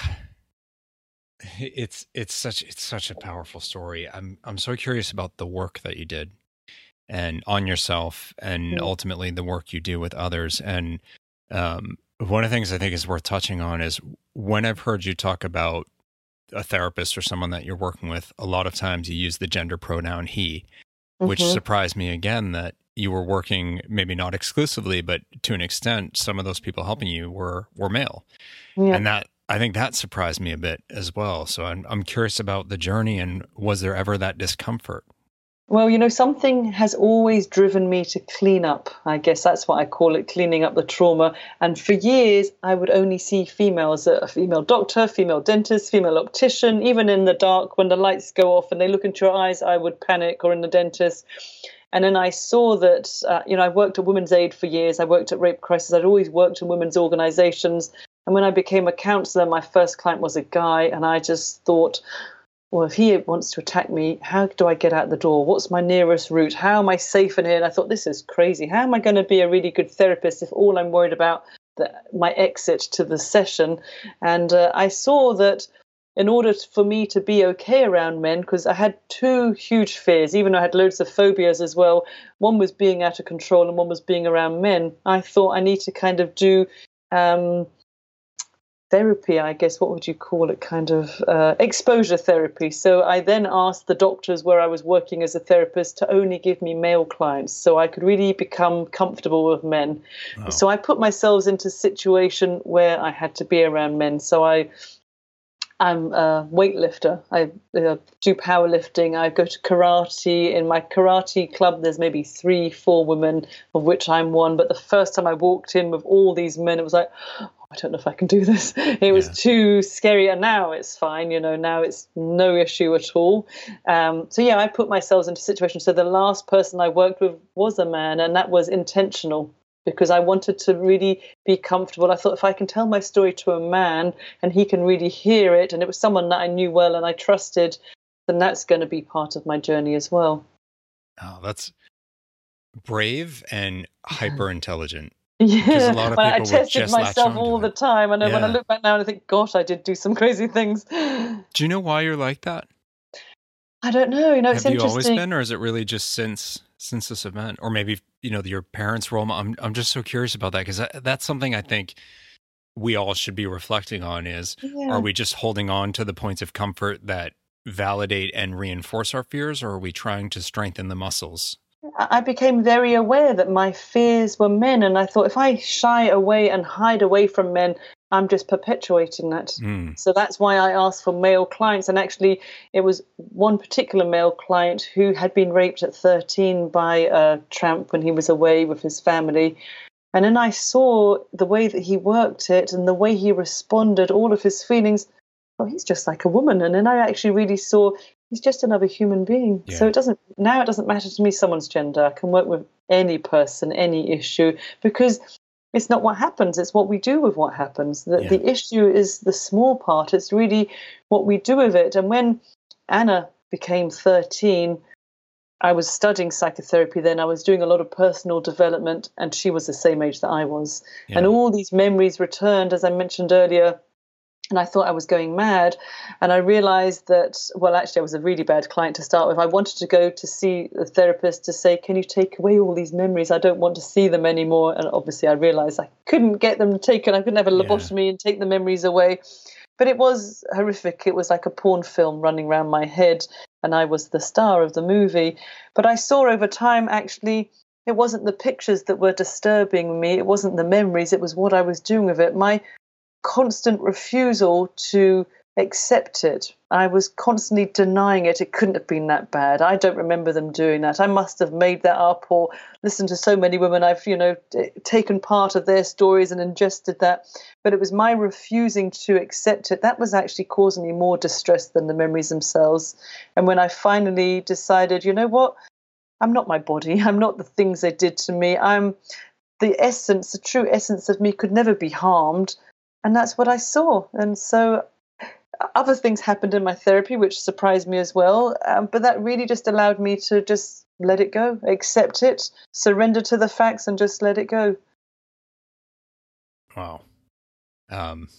Speaker 4: it's it's such it's such a powerful story. I'm I'm so curious about the work that you did and on yourself and mm-hmm. ultimately the work you do with others and um, one of the things I think is worth touching on is when I've heard you talk about a therapist or someone that you're working with, a lot of times you use the gender pronoun he, mm-hmm. which surprised me again that you were working maybe not exclusively, but to an extent, some of those people helping you were were male, yeah. and that I think that surprised me a bit as well. So I'm I'm curious about the journey and was there ever that discomfort?
Speaker 1: Well, you know, something has always driven me to clean up. I guess that's what I call it, cleaning up the trauma. And for years, I would only see females a female doctor, female dentist, female optician. Even in the dark, when the lights go off and they look into your eyes, I would panic, or in the dentist. And then I saw that, uh, you know, I worked at Women's Aid for years. I worked at Rape Crisis. I'd always worked in women's organizations. And when I became a counselor, my first client was a guy, and I just thought, well, if he wants to attack me, how do I get out the door? What's my nearest route? How am I safe in here? And I thought, this is crazy. How am I going to be a really good therapist if all I'm worried about the, my exit to the session? And uh, I saw that in order for me to be okay around men, because I had two huge fears, even though I had loads of phobias as well. One was being out of control, and one was being around men. I thought I need to kind of do. Um, therapy, I guess, what would you call it? Kind of uh, exposure therapy. So I then asked the doctors where I was working as a therapist to only give me male clients so I could really become comfortable with men. So I put myself into a situation where I had to be around men. So I I'm a weightlifter. I uh, do powerlifting. I go to karate. In my karate club, there's maybe three, four women, of which I'm one. But the first time I walked in with all these men, it was like, oh, I don't know if I can do this. It was too scary. And now it's fine. You know, now it's no issue at all. Um, so yeah, I put myself into situations. So the last person I worked with was a man, and that was intentional because I wanted to really be comfortable. I thought if I can tell my story to a man and he can really hear it, and it was someone that I knew well and I trusted, then that's going to be part of my journey as well.
Speaker 4: Oh, that's brave and hyper intelligent.
Speaker 1: Yeah, a lot of I tested myself all the time, and yeah. when I look back now, and I think, "Gosh, I did do some crazy things."
Speaker 4: Do you know why you're like that?
Speaker 1: I don't know. You know,
Speaker 4: have you always been, or is it really just since since this event, or maybe you know your parents' role? I'm I'm just so curious about that because that, that's something I think we all should be reflecting on. Is yeah. are we just holding on to the points of comfort that validate and reinforce our fears, or are we trying to strengthen the muscles?
Speaker 1: I became very aware that my fears were men, and I thought if I shy away and hide away from men, I'm just perpetuating that. Mm. So that's why I asked for male clients. And actually, it was one particular male client who had been raped at 13 by a tramp when he was away with his family. And then I saw the way that he worked it and the way he responded, all of his feelings. Oh, he's just like a woman. And then I actually really saw he's just another human being. Yeah. So it doesn't now it doesn't matter to me someone's gender. I can work with any person, any issue, because it's not what happens it's what we do with what happens the, yeah. the issue is the small part it's really what we do with it and when anna became 13 i was studying psychotherapy then i was doing a lot of personal development and she was the same age that i was yeah. and all these memories returned as i mentioned earlier and I thought I was going mad. And I realized that, well, actually, I was a really bad client to start with. I wanted to go to see the therapist to say, Can you take away all these memories? I don't want to see them anymore. And obviously, I realized I couldn't get them taken. I couldn't have a lobotomy yeah. and take the memories away. But it was horrific. It was like a porn film running around my head. And I was the star of the movie. But I saw over time, actually, it wasn't the pictures that were disturbing me. It wasn't the memories. It was what I was doing with it. My constant refusal to accept it. I was constantly denying it. It couldn't have been that bad. I don't remember them doing that. I must have made that up or listened to so many women. I've, you know, taken part of their stories and ingested that. But it was my refusing to accept it that was actually causing me more distress than the memories themselves. And when I finally decided, you know what? I'm not my body. I'm not the things they did to me. I'm the essence, the true essence of me could never be harmed and that's what I saw. And so other things happened in my therapy which surprised me as well. Um, but that really just allowed me to just let it go, accept it, surrender to the facts, and just let it go.
Speaker 4: Wow. Um,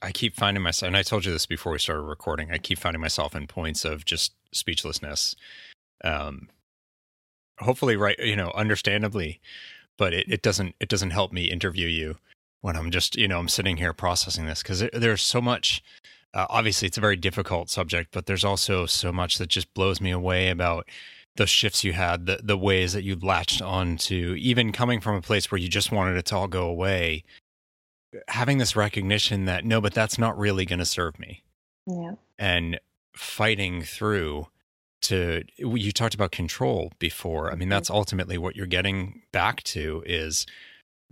Speaker 4: I keep finding myself, and I told you this before we started recording. I keep finding myself in points of just speechlessness. Um, hopefully, right, you know, understandably, but it, it doesn't it doesn't help me interview you when I'm just, you know, I'm sitting here processing this because there's so much. Uh, obviously, it's a very difficult subject, but there's also so much that just blows me away about the shifts you had, the the ways that you latched on to, even coming from a place where you just wanted it to all go away, having this recognition that no, but that's not really going to serve me.
Speaker 1: Yeah.
Speaker 4: And fighting through to you talked about control before. I mean, that's mm-hmm. ultimately what you're getting back to is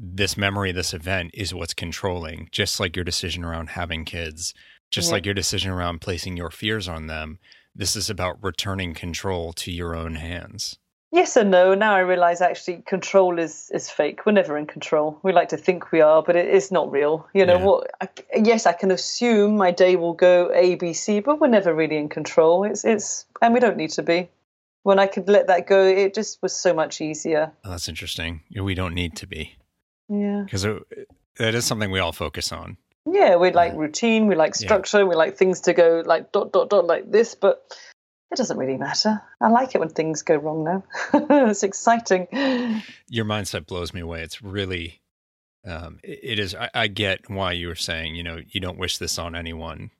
Speaker 4: this memory, this event is what's controlling, just like your decision around having kids, just yeah. like your decision around placing your fears on them. This is about returning control to your own hands.
Speaker 1: Yes and no. Now I realize actually control is is fake. We're never in control. We like to think we are, but it is not real. You know yeah. what? I, yes, I can assume my day will go A, B, C, but we're never really in control. It's it's and we don't need to be. When I could let that go, it just was so much easier.
Speaker 4: Oh, that's interesting. We don't need to be.
Speaker 1: Yeah.
Speaker 4: Because that is something we all focus on.
Speaker 1: Yeah, we like routine, we like structure, yeah. we like things to go like dot, dot, dot, like this, but it doesn't really matter. I like it when things go wrong now. it's exciting.
Speaker 4: Your mindset blows me away. It's really, Um, it, is. I, I get why you were saying, you know, you don't wish this on anyone,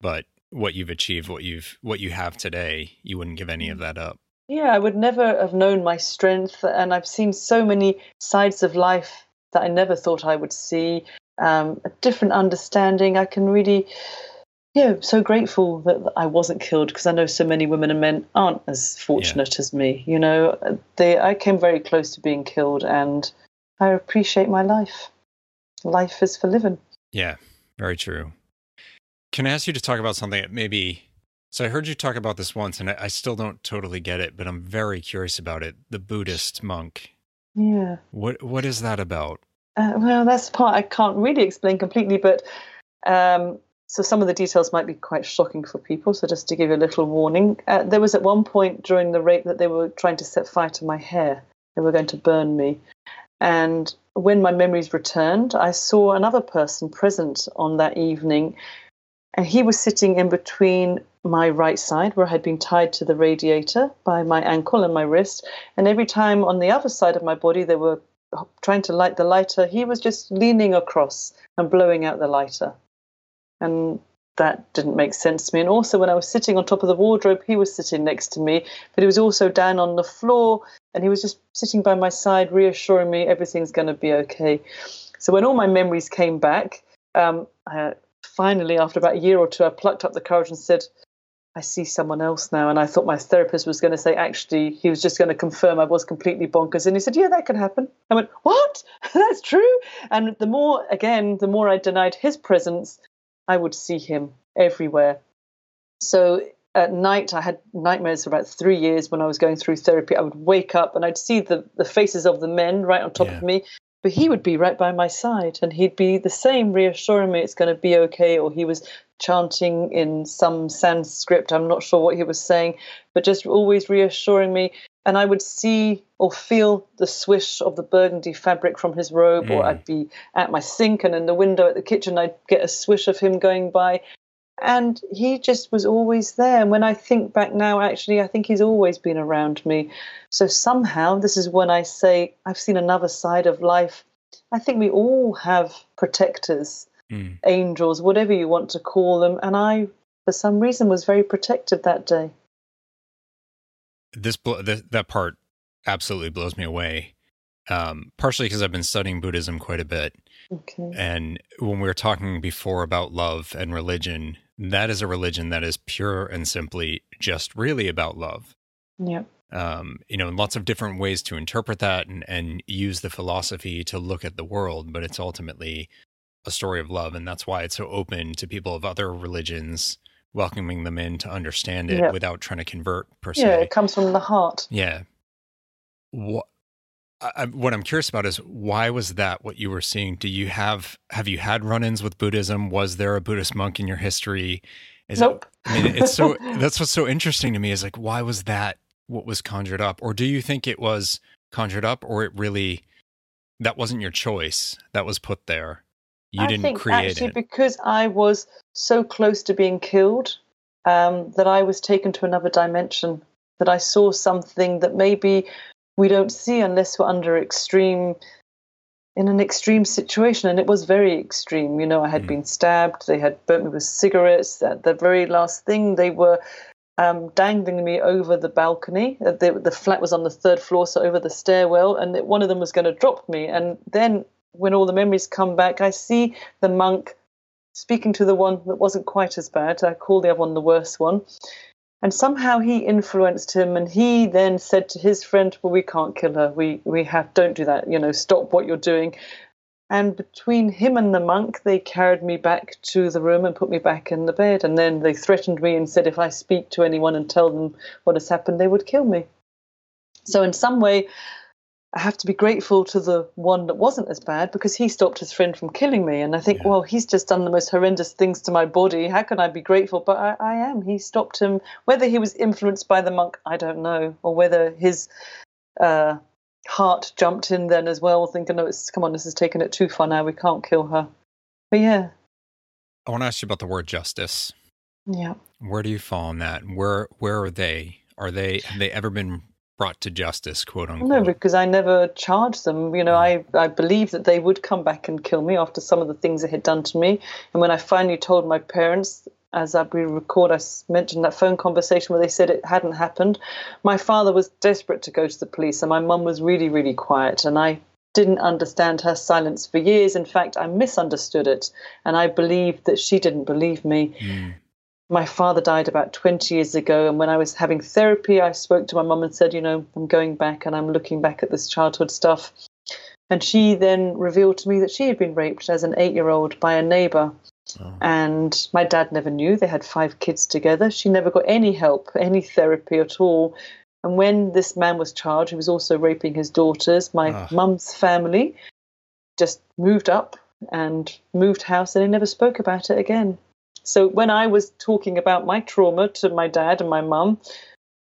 Speaker 4: but what you've achieved, what you've, what you have today, you wouldn't give any of that up.
Speaker 1: Yeah, I would never have known my strength, and I've seen so many sides of life that I never thought I would see. Um, a different understanding. I can really, yeah, so grateful that I wasn't killed because I know so many women and men aren't as fortunate yeah. as me. You know, they I came very close to being killed, and I appreciate my life. Life is for living.
Speaker 4: Yeah, very true. Can I ask you to talk about something that maybe? So I heard you talk about this once, and I, I still don't totally get it, but I'm very curious about it. The Buddhist monk.
Speaker 1: Yeah.
Speaker 4: What What is that about?
Speaker 1: Uh, well, that's the part I can't really explain completely, but um, so some of the details might be quite shocking for people. So just to give you a little warning, uh, there was at one point during the rape that they were trying to set fire to my hair. They were going to burn me, and when my memories returned, I saw another person present on that evening, and he was sitting in between my right side, where I had been tied to the radiator by my ankle and my wrist, and every time on the other side of my body they were trying to light the lighter, he was just leaning across and blowing out the lighter and that didn't make sense to me. And also, when I was sitting on top of the wardrobe, he was sitting next to me, but he was also down on the floor, and he was just sitting by my side, reassuring me everything's going to be okay. So when all my memories came back, um, I, finally, after about a year or two, I plucked up the courage and said, I see someone else now. And I thought my therapist was going to say, actually, he was just going to confirm I was completely bonkers. And he said, yeah, that can happen. I went, what? That's true. And the more, again, the more I denied his presence, I would see him everywhere. So at night, I had nightmares for about three years when I was going through therapy. I would wake up and I'd see the, the faces of the men right on top yeah. of me, but he would be right by my side and he'd be the same, reassuring me it's going to be okay. Or he was chanting in some Sanskrit, I'm not sure what he was saying, but just always reassuring me and I would see or feel the swish of the burgundy fabric from his robe, mm. or I'd be at my sink and in the window at the kitchen, I'd get a swish of him going by. And he just was always there. And when I think back now, actually, I think he's always been around me. So somehow, this is when I say I've seen another side of life. I think we all have protectors, mm. angels, whatever you want to call them. And I, for some reason, was very protected that day
Speaker 4: this, this that part absolutely blows me away. Um, partially because I've been studying Buddhism quite a bit. Okay. And when we were talking before about love and religion, that is a religion that is pure and simply just really about love.
Speaker 1: Yeah.
Speaker 4: Um, you know, lots of different ways to interpret that and, and use the philosophy to look at the world, but it's ultimately a story of love. And that's why it's so open to people of other religions welcoming them in to understand it yeah. without trying to convert per se.
Speaker 1: Yeah, it comes from the heart.
Speaker 4: Yeah. What I, what I'm curious about is why was that what you were seeing? Do you have have you had run-ins with Buddhism? Was there a Buddhist monk in your history?
Speaker 1: Is nope.
Speaker 4: It, I mean, it's so that's what's so interesting to me is like why was that what was conjured up, or do you think it was conjured up, or it really that wasn't your choice that was put there? You
Speaker 1: I
Speaker 4: didn't
Speaker 1: think
Speaker 4: create
Speaker 1: actually
Speaker 4: it
Speaker 1: because I was so close to being killed um, that I was taken to another dimension. That I saw something that maybe we don't see unless we're under extreme in an extreme situation and it was very extreme you know i had mm. been stabbed they had burnt me with cigarettes at the very last thing they were um, dangling me over the balcony uh, the, the flat was on the third floor so over the stairwell and one of them was going to drop me and then when all the memories come back, I see the monk speaking to the one that wasn't quite as bad. I call the other one the worst one. And somehow he influenced him, and he then said to his friend, "Well, we can't kill her. We we have don't do that. You know, stop what you're doing." And between him and the monk, they carried me back to the room and put me back in the bed. And then they threatened me and said, if I speak to anyone and tell them what has happened, they would kill me. So in some way, I have to be grateful to the one that wasn't as bad because he stopped his friend from killing me. And I think, yeah. well, he's just done the most horrendous things to my body. How can I be grateful? But I, I, am. He stopped him. Whether he was influenced by the monk, I don't know, or whether his uh, heart jumped in then as well, thinking, "No, it's come on, this has taken it too far now. We can't kill her." But yeah,
Speaker 4: I want to ask you about the word justice.
Speaker 1: Yeah,
Speaker 4: where do you fall on that? Where where are they? Are they have they ever been brought to justice, quote unquote.
Speaker 1: No, because I never charged them. You know, I, I believed that they would come back and kill me after some of the things they had done to me. And when I finally told my parents, as I record, I mentioned that phone conversation where they said it hadn't happened. My father was desperate to go to the police, and my mum was really, really quiet. And I didn't understand her silence for years. In fact, I misunderstood it, and I believed that she didn't believe me. Mm. My father died about 20 years ago, and when I was having therapy, I spoke to my mum and said, You know, I'm going back and I'm looking back at this childhood stuff. And she then revealed to me that she had been raped as an eight year old by a neighbor. Oh. And my dad never knew. They had five kids together. She never got any help, any therapy at all. And when this man was charged, he was also raping his daughters. My oh. mum's family just moved up and moved house, and they never spoke about it again. So when I was talking about my trauma to my dad and my mum,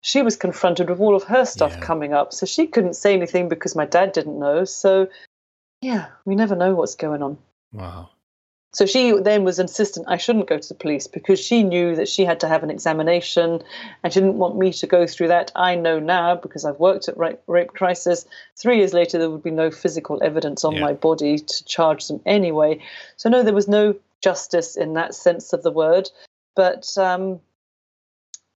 Speaker 1: she was confronted with all of her stuff yeah. coming up. So she couldn't say anything because my dad didn't know. So yeah, we never know what's going on.
Speaker 4: Wow.
Speaker 1: So she then was insistent I shouldn't go to the police because she knew that she had to have an examination and she didn't want me to go through that. I know now because I've worked at Rape, rape Crisis. Three years later, there would be no physical evidence on yeah. my body to charge them anyway. So, no, there was no justice in that sense of the word. But um,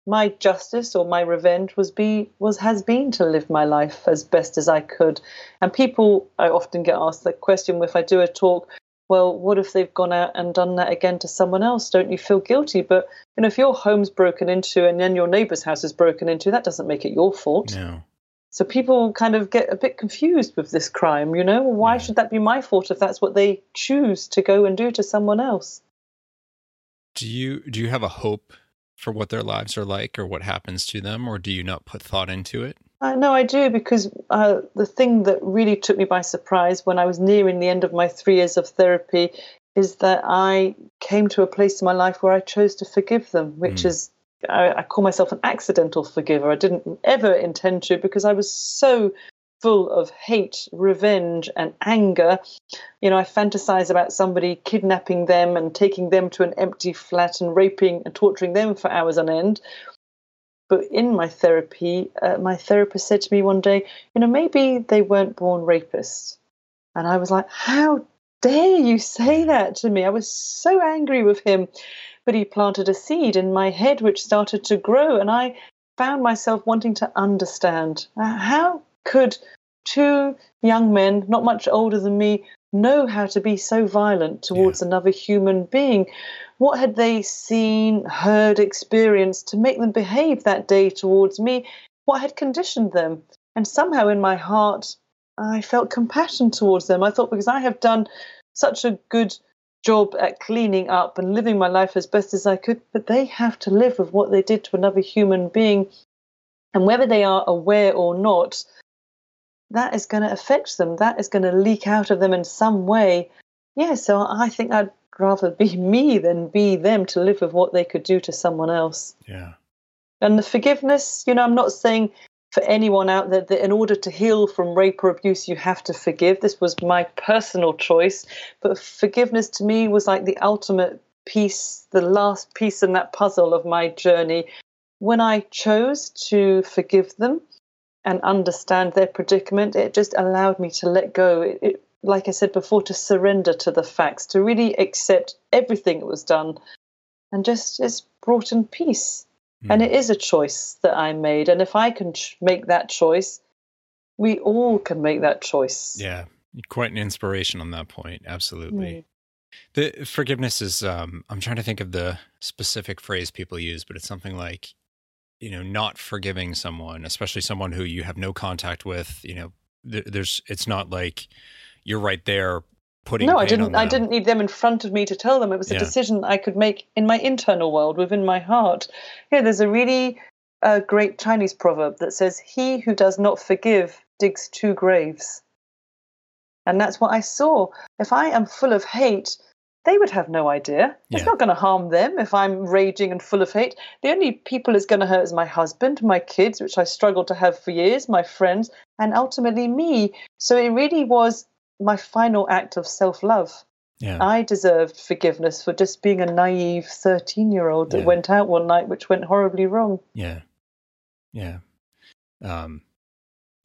Speaker 1: my justice or my revenge was be was has been to live my life as best as I could. And people, I often get asked that question if I do a talk well, what if they've gone out and done that again to someone else? Don't you feel guilty? But you know, if your home's broken into and then your neighbour's house is broken into, that doesn't make it your fault.
Speaker 4: No.
Speaker 1: So people kind of get a bit confused with this crime. You know, why yeah. should that be my fault if that's what they choose to go and do to someone else?
Speaker 4: Do you do you have a hope for what their lives are like or what happens to them, or do you not put thought into it?
Speaker 1: Uh, no, I do because uh, the thing that really took me by surprise when I was nearing the end of my three years of therapy is that I came to a place in my life where I chose to forgive them, which mm. is I, I, call myself an accidental forgiver. I didn't ever intend to because I was so full of hate, revenge, and anger. You know, I fantasize about somebody kidnapping them and taking them to an empty flat and raping and torturing them for hours on end. But in my therapy, uh, my therapist said to me one day, you know, maybe they weren't born rapists. And I was like, how dare you say that to me? I was so angry with him. But he planted a seed in my head which started to grow. And I found myself wanting to understand how could two young men, not much older than me, know how to be so violent towards yeah. another human being? What had they seen, heard, experienced to make them behave that day towards me? What had conditioned them? And somehow in my heart, I felt compassion towards them. I thought, because I have done such a good job at cleaning up and living my life as best as I could, but they have to live with what they did to another human being. And whether they are aware or not, that is going to affect them. That is going to leak out of them in some way. Yeah, so I think I'd rather be me than be them to live with what they could do to someone else.
Speaker 4: Yeah.
Speaker 1: And the forgiveness, you know, I'm not saying for anyone out there that in order to heal from rape or abuse, you have to forgive. This was my personal choice. But forgiveness to me was like the ultimate piece, the last piece in that puzzle of my journey. When I chose to forgive them and understand their predicament, it just allowed me to let go. It, it like I said before, to surrender to the facts, to really accept everything that was done, and just just brought in peace. Mm. And it is a choice that I made, and if I can ch- make that choice, we all can make that choice.
Speaker 4: Yeah, quite an inspiration on that point. Absolutely. Mm. The forgiveness is. Um, I'm trying to think of the specific phrase people use, but it's something like, you know, not forgiving someone, especially someone who you have no contact with. You know, there's. It's not like you're right there putting
Speaker 1: no i didn't i didn't need them in front of me to tell them it was a yeah. decision i could make in my internal world within my heart yeah there's a really uh, great chinese proverb that says he who does not forgive digs two graves and that's what i saw if i am full of hate they would have no idea. Yeah. It's not going to harm them if I'm raging and full of hate. The only people it's going to hurt is my husband, my kids, which I struggled to have for years, my friends, and ultimately me. So it really was my final act of self love.
Speaker 4: Yeah.
Speaker 1: I deserved forgiveness for just being a naive 13 year old that yeah. went out one night, which went horribly wrong.
Speaker 4: Yeah. Yeah. Um,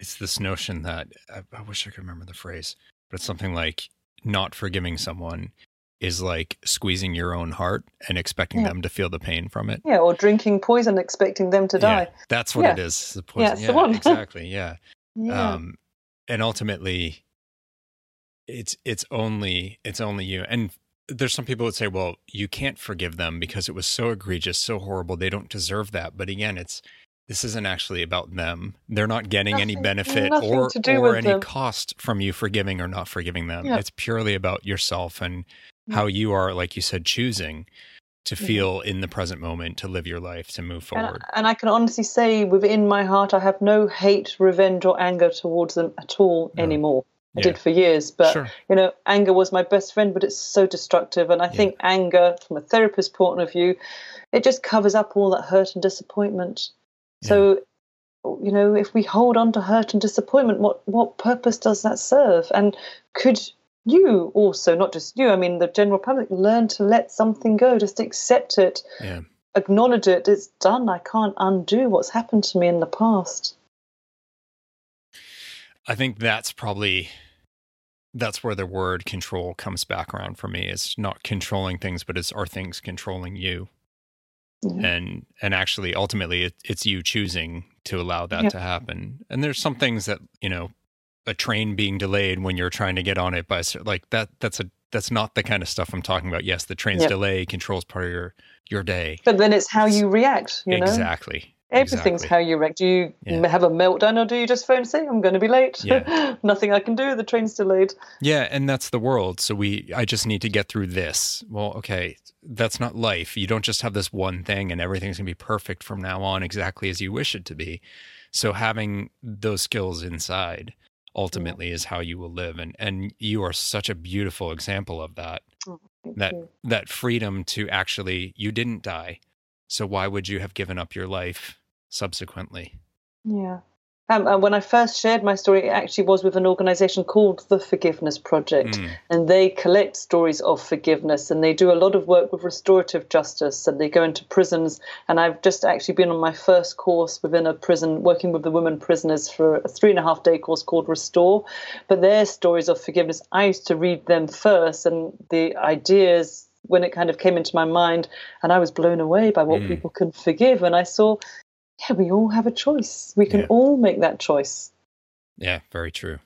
Speaker 4: it's this notion that I, I wish I could remember the phrase, but it's something like not forgiving someone is like squeezing your own heart and expecting
Speaker 1: Yeah.
Speaker 4: them to feel the pain from it.
Speaker 1: Yeah, or drinking poison, expecting them to die.
Speaker 4: Yeah, that's what
Speaker 1: Yeah.
Speaker 4: it is. The
Speaker 1: Yeah,
Speaker 4: poison.
Speaker 1: it's the one.
Speaker 4: exactly. Yeah.
Speaker 1: Yeah.
Speaker 4: Um, and ultimately, it's it's only it's only you. And there's some people that say, well, you can't forgive them because it was so egregious, so horrible. They don't deserve that. But again, it's this isn't actually about them. They're not getting any benefit or or any
Speaker 1: them.
Speaker 4: cost from you forgiving or not forgiving them.
Speaker 1: Yeah.
Speaker 4: It's purely about yourself and
Speaker 1: Yeah. Mm-hmm.
Speaker 4: how you are, like you said, choosing to feel in the present moment, to live your life, to move
Speaker 1: and,
Speaker 4: forward.
Speaker 1: and I can honestly say, within my heart, I have no hate, revenge, or anger towards them at all
Speaker 4: No.
Speaker 1: anymore. I
Speaker 4: Yeah.
Speaker 1: did for years, but
Speaker 4: sure.
Speaker 1: you know, anger was my best friend, but it's so destructive. And I
Speaker 4: Yeah.
Speaker 1: think anger, from a therapist point of view, it just covers up all that hurt and disappointment. So, you know, if we hold on to hurt and disappointment, what what purpose does that serve? And could you also, not just you, I mean, the general public, learn to let something go, just accept it,
Speaker 4: Yeah.
Speaker 1: acknowledge it. It's done. I can't undo what's happened to me in the past.
Speaker 4: I think that's probably that's where the word control comes back around for me. It's not controlling things, but it's are things controlling you,
Speaker 1: Yeah.
Speaker 4: and and actually, ultimately, it, it's you choosing to allow that
Speaker 1: Yeah.
Speaker 4: to happen. And there's some things that you know, a train being delayed when you're trying to get on it by like that. That's a that's not the kind of stuff I'm talking about. Yes, the train's
Speaker 1: Yeah.
Speaker 4: delay controls part of your your day.
Speaker 1: But then it's how you react, you know?
Speaker 4: exactly.
Speaker 1: Everything's
Speaker 4: exactly.
Speaker 1: how you react. Do you
Speaker 4: Yeah.
Speaker 1: have a meltdown or do you just phone and say, I'm going to be late?
Speaker 4: Yeah.
Speaker 1: Nothing I can do. The train's delayed.
Speaker 4: Yeah, and that's the world. So we I just need to get through this. Well, okay, that's not life. You don't just have this one thing and everything's going to be perfect from now on exactly as you wish it to be. So having those skills inside ultimately is how you will live and and you are such a beautiful example of that.
Speaker 1: Oh, thank
Speaker 4: That
Speaker 1: you.
Speaker 4: that freedom to actually you didn't die. So why would you have given up your life subsequently?
Speaker 1: Yeah. Um, and when I first shared my story, it actually was with an organization called the Forgiveness Project.
Speaker 4: Mm,
Speaker 1: and they collect stories of forgiveness and they do a lot of work with restorative justice and they go into prisons and i've just actually been on my first course within a prison working with the women prisoners for a three and a half day course called restore but their stories of forgiveness i used to read them first and the ideas when it kind of came into my mind and i was blown away by what
Speaker 4: Mm.
Speaker 1: people can forgive and i saw yeah we all have a choice we can
Speaker 4: Yeah.
Speaker 1: all make that choice
Speaker 4: yeah, very true.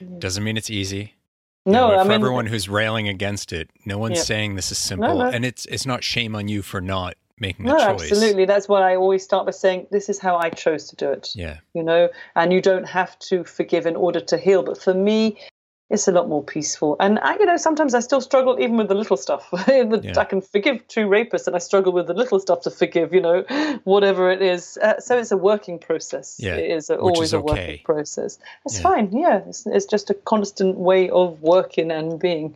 Speaker 1: Yeah.
Speaker 4: Doesn't mean it's easy. You
Speaker 1: no
Speaker 4: know,
Speaker 1: i
Speaker 4: for
Speaker 1: mean
Speaker 4: everyone who's railing against it, no one's
Speaker 1: Yeah.
Speaker 4: saying this is simple,
Speaker 1: no.
Speaker 4: and it's it's not shame on you for not making the
Speaker 1: no
Speaker 4: choice.
Speaker 1: absolutely that's why i always start by saying this is how i chose to do it
Speaker 4: Yeah,
Speaker 1: you know, and you don't have to forgive in order to heal. But for me, it's a lot more peaceful. And I, you know, sometimes I still struggle even with the little stuff. The-
Speaker 4: Yeah.
Speaker 1: I can forgive two rapists, and I struggle with the little stuff to forgive. You know, whatever it is. Uh, so it's a working process.
Speaker 4: Yeah,
Speaker 1: it is a, always
Speaker 4: is
Speaker 1: a working process. It's
Speaker 4: Yeah.
Speaker 1: fine. Yeah, it's, it's just a constant way of working and being.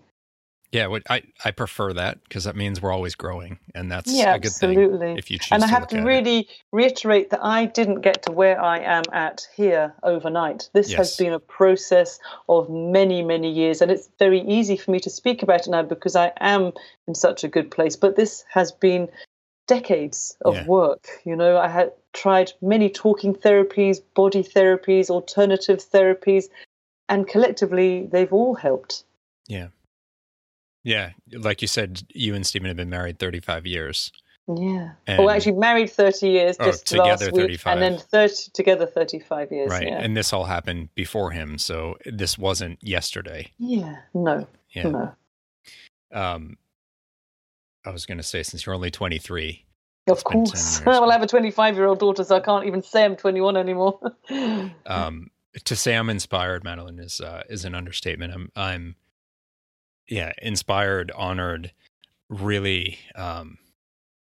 Speaker 4: Yeah. What I I prefer that because that means we're always growing, and that's
Speaker 1: yeah,
Speaker 4: a good
Speaker 1: absolutely.
Speaker 4: thing if you choose.
Speaker 1: and I
Speaker 4: to
Speaker 1: have to
Speaker 4: at it.
Speaker 1: really reiterate that I didn't get to where I am at here overnight. This has been a process of many, many years, and it's very easy for me to speak about it now because I am in such a good place. But this has been decades of
Speaker 4: Yeah.
Speaker 1: work. You know, I had tried many talking therapies, body therapies, alternative therapies, and collectively they've all helped.
Speaker 4: Yeah, yeah. Like you said, you and Stephen have been married thirty five years.
Speaker 1: Yeah.
Speaker 4: And-
Speaker 1: well, actually, married 30 years
Speaker 4: Oh,
Speaker 1: just
Speaker 4: together
Speaker 1: last week,
Speaker 4: 35.
Speaker 1: and then 30, together 35 years.
Speaker 4: right,
Speaker 1: Yeah.
Speaker 4: and this all happened before him, so this wasn't yesterday.
Speaker 1: Yeah, no,
Speaker 4: Yeah.
Speaker 1: no.
Speaker 4: Um, I was going to say since you're only twenty three.
Speaker 1: Of
Speaker 4: It's been 10
Speaker 1: course. well, I have a 25 year old daughter, so I can't even say I'm 21 anymore.
Speaker 4: um, to say I'm inspired, Madeleine, is uh, is an understatement. I'm I'm yeah, inspired, honored, really um,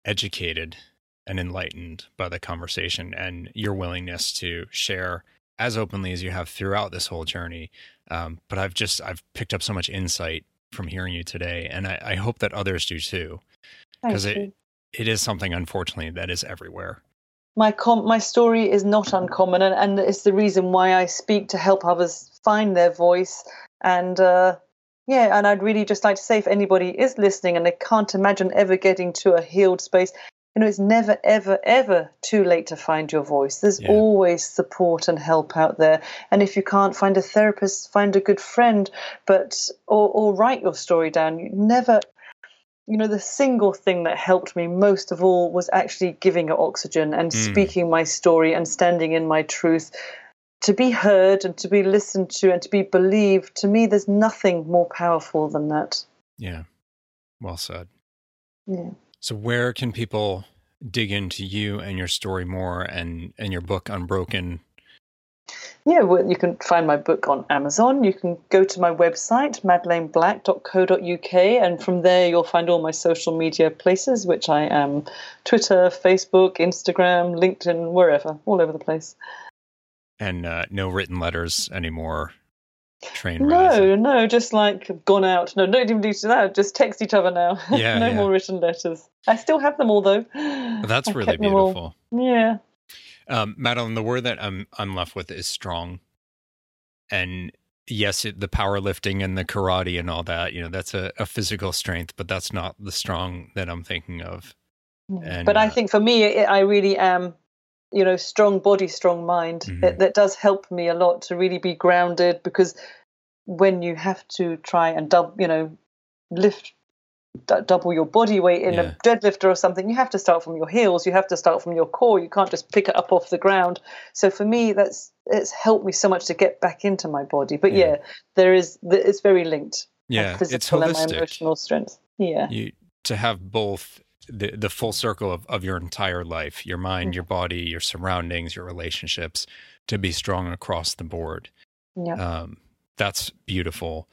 Speaker 4: educated and enlightened by the conversation and your willingness to share as openly as you have throughout this whole journey. Um, but I've just I've picked up so much insight from hearing you today, and I, I hope that others do too. because it- It is something, unfortunately, that is everywhere.
Speaker 1: my com- my story is not uncommon, and, and it's the reason why I speak to help others find their voice. And uh, yeah, and I'd really just like to say, if anybody is listening and they can't imagine ever getting to a healed space, you know, it's never, ever, ever too late to find your voice. There's
Speaker 6: Yeah.
Speaker 1: always support and help out there. And if you can't find a therapist, find a good friend, but or, or write your story down. You never you know, the single thing that helped me most of all was actually giving it oxygen and
Speaker 6: Mm.
Speaker 1: speaking my story and standing in my truth. To be heard and to be listened to and to be believed, to me, there's nothing more powerful than that.
Speaker 6: Yeah. Well said.
Speaker 1: Yeah.
Speaker 6: So where can people dig into you and your story more and and your book Unbroken?
Speaker 1: Yeah, well, you can find my book on Amazon. You can go to my website, madeleineBlack.co.uk, and from there you'll find all my social media places, which I am Twitter, Facebook, Instagram, LinkedIn, wherever, all over the place.
Speaker 6: And uh, no written letters anymore. Train.
Speaker 1: No, no, just like gone out. No, no, don't even do that. Just text each other now.
Speaker 6: Yeah,
Speaker 1: no
Speaker 6: yeah.
Speaker 1: more written letters. I still have them all though.
Speaker 6: That's
Speaker 1: I
Speaker 6: really
Speaker 1: kept them all.
Speaker 6: beautiful.
Speaker 1: Yeah.
Speaker 6: Um, Madeleine, the word that I'm I'm left with is strong. And yes, it, the powerlifting and the karate and all that, you know, that's a, a physical strength, but that's not the strong that I'm thinking of. And,
Speaker 1: but I
Speaker 6: uh,
Speaker 1: think for me, it, I really am, you know, strong body, strong mind.
Speaker 6: Mhm.
Speaker 1: That, that does help me a lot to really be grounded because when you have to try and double, you know, lift d- double your body weight in
Speaker 6: Yeah.
Speaker 1: a deadlifter or something, you have to start from your heels. You have to start from your core. You can't just pick it up off the ground. So for me, that's it's helped me so much to get back into my body. But
Speaker 6: Yeah.
Speaker 1: yeah, there is it's very linked.
Speaker 6: Yeah, it's
Speaker 1: physical and my emotional strength. Yeah.
Speaker 6: You to have both the the full circle of, of your entire life, your mind,
Speaker 1: Mm-hmm.
Speaker 6: your body, your surroundings, your relationships, to be strong across the board.
Speaker 1: Yeah.
Speaker 6: Um, that's beautiful.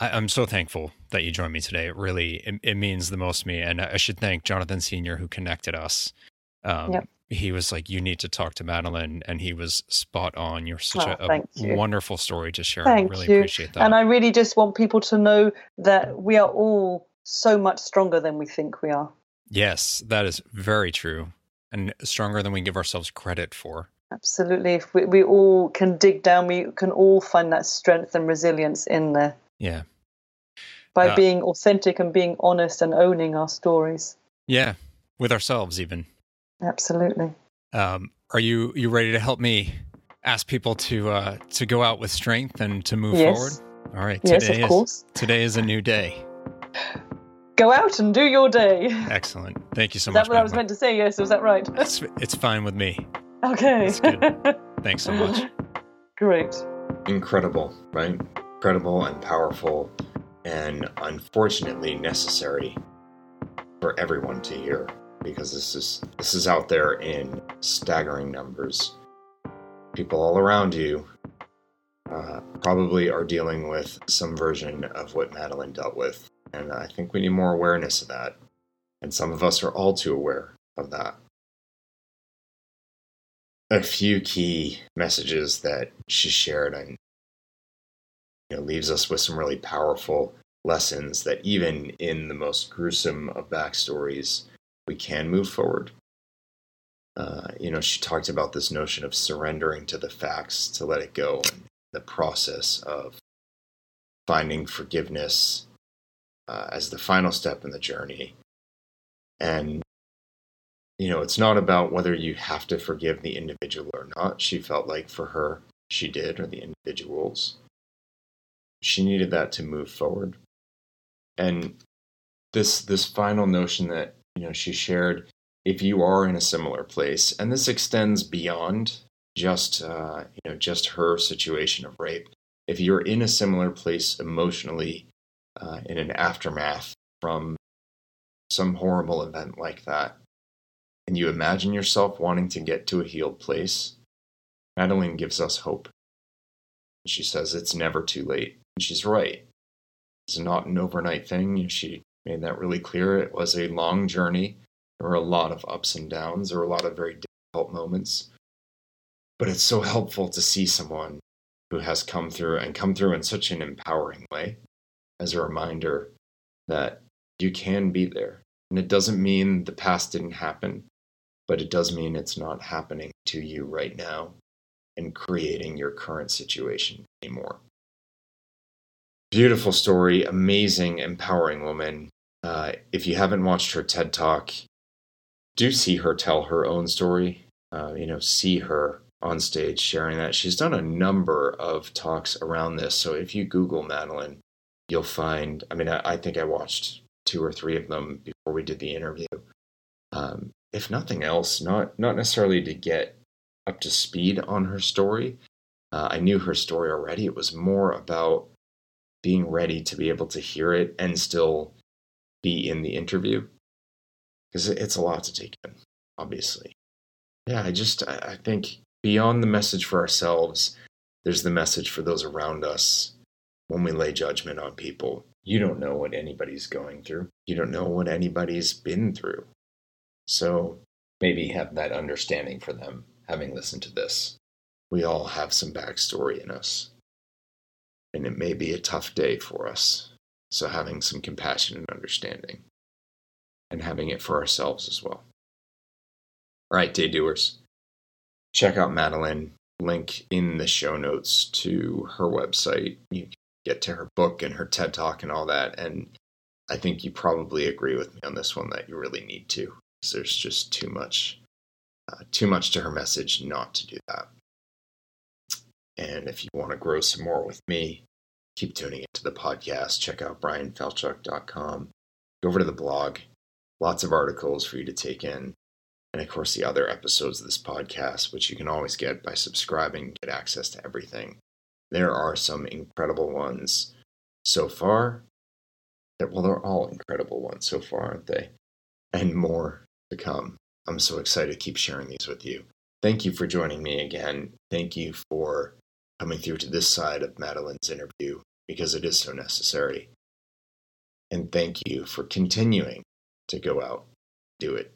Speaker 6: I, I'm so thankful that you joined me today. It really it, it means the most to me, and I should thank Jonathan Senior who connected us. Um,
Speaker 1: Yep.
Speaker 6: He was like, "You need to talk to Madeleine," and he was spot on. You're such
Speaker 1: Oh,
Speaker 6: a, a
Speaker 1: you.
Speaker 6: wonderful story to share.
Speaker 1: Thank
Speaker 6: I really
Speaker 1: you.
Speaker 6: appreciate that.
Speaker 1: And I really just want people to know that we are all so much stronger than we think we are.
Speaker 6: Yes, that is very true, and stronger than we give ourselves credit for.
Speaker 1: Absolutely. If we, we all can dig down, we can all find that strength and resilience in there
Speaker 6: Yeah,
Speaker 1: by
Speaker 6: Uh,
Speaker 1: being authentic and being honest and owning our stories.
Speaker 6: yeah, with ourselves even.
Speaker 1: Absolutely.
Speaker 6: Um, are you you ready to help me ask people to uh, to go out with strength and to move
Speaker 1: Yes.
Speaker 6: forward? All right,
Speaker 1: Yes, of
Speaker 6: is
Speaker 1: course.
Speaker 6: today is a new day.
Speaker 1: Go out and do your day.
Speaker 6: Excellent. Thank you so
Speaker 1: that
Speaker 6: much.
Speaker 1: what I was meant to say? Yes, was that right?
Speaker 6: It's it's fine with me.
Speaker 1: Okay.
Speaker 6: That's good. Thanks so much.
Speaker 1: Great.
Speaker 4: incredible, right? Incredible and powerful, and unfortunately necessary for everyone to hear because this is this is out there in staggering numbers. People all around you uh, probably are dealing with some version of what Madeleine dealt with, and I think we need more awareness of that. And some of us are all too aware of that a few key messages that she shared and you know, leaves us with some really powerful lessons that even in the most gruesome of backstories, we can move forward. Uh, you know, she talked about this notion of surrendering to the facts to let it go and the process of finding forgiveness uh, as the final step in the journey. And you know, it's not about whether you have to forgive the individual or not. She felt like for her, she did, or the individuals. She needed that to move forward. And this this final notion that, you know, she shared, if you are in a similar place, and this extends beyond just uh, you know, just her situation of rape. If you're in a similar place emotionally, uh, in an aftermath from some horrible event like that, and you imagine yourself wanting to get to a healed place, Madeleine gives us hope. She says it's never too late. And she's right. It's not an overnight thing. She made that really clear. It was a long journey. There were a lot of ups and downs. There were a lot of very difficult moments. But it's so helpful to see someone who has come through and come through in such an empowering way as a reminder that you can be there. And it doesn't mean the past didn't happen but it does mean it's not happening to you right now and creating your current situation anymore. Beautiful story, amazing, empowering woman. Uh, if you haven't watched her TED Talk, do see her tell her own story. Uh, you know, see her on stage sharing that. She's done a number of talks around this. So if you Google Madeleine, you'll find. I mean, I, I think I watched two or three of them before we did the interview. Um, if nothing else, not not necessarily to get up to speed on her story. Uh, I knew her story already. It was more about being ready to be able to hear it and still be in the interview because it's a lot to take in, obviously. Yeah, I just I think beyond the message for ourselves, there's the message for those around us when we lay judgment on people. You don't know what anybody's going through. You don't know what anybody's been through. So maybe have that understanding for them, having listened to this. We all have some backstory in us. And it may be a tough day for us. So having some compassion and understanding. And having it for ourselves as well. All right, day doers. Check out Madeleine. Link in the show notes to her website. You get to her book and her TED Talk and all that. And I think you probably agree with me on this one that you really need to there's just too much, uh, too much to her message not to do that. And if you want to grow some more with me, keep tuning into the podcast. Check out bryanfalchuk.com. Go over to the blog. Lots of articles for you to take in. And of course, the other episodes of this podcast, which you can always get by subscribing, get access to everything. There are some incredible ones so far. That, Well, they're all incredible ones so far, aren't they? And more to come. I'm so excited to keep sharing these with you. Thank you for joining me again. Thank you for coming through to this side of Madeleine's interview because it is so necessary. And thank you for continuing to go out, do it.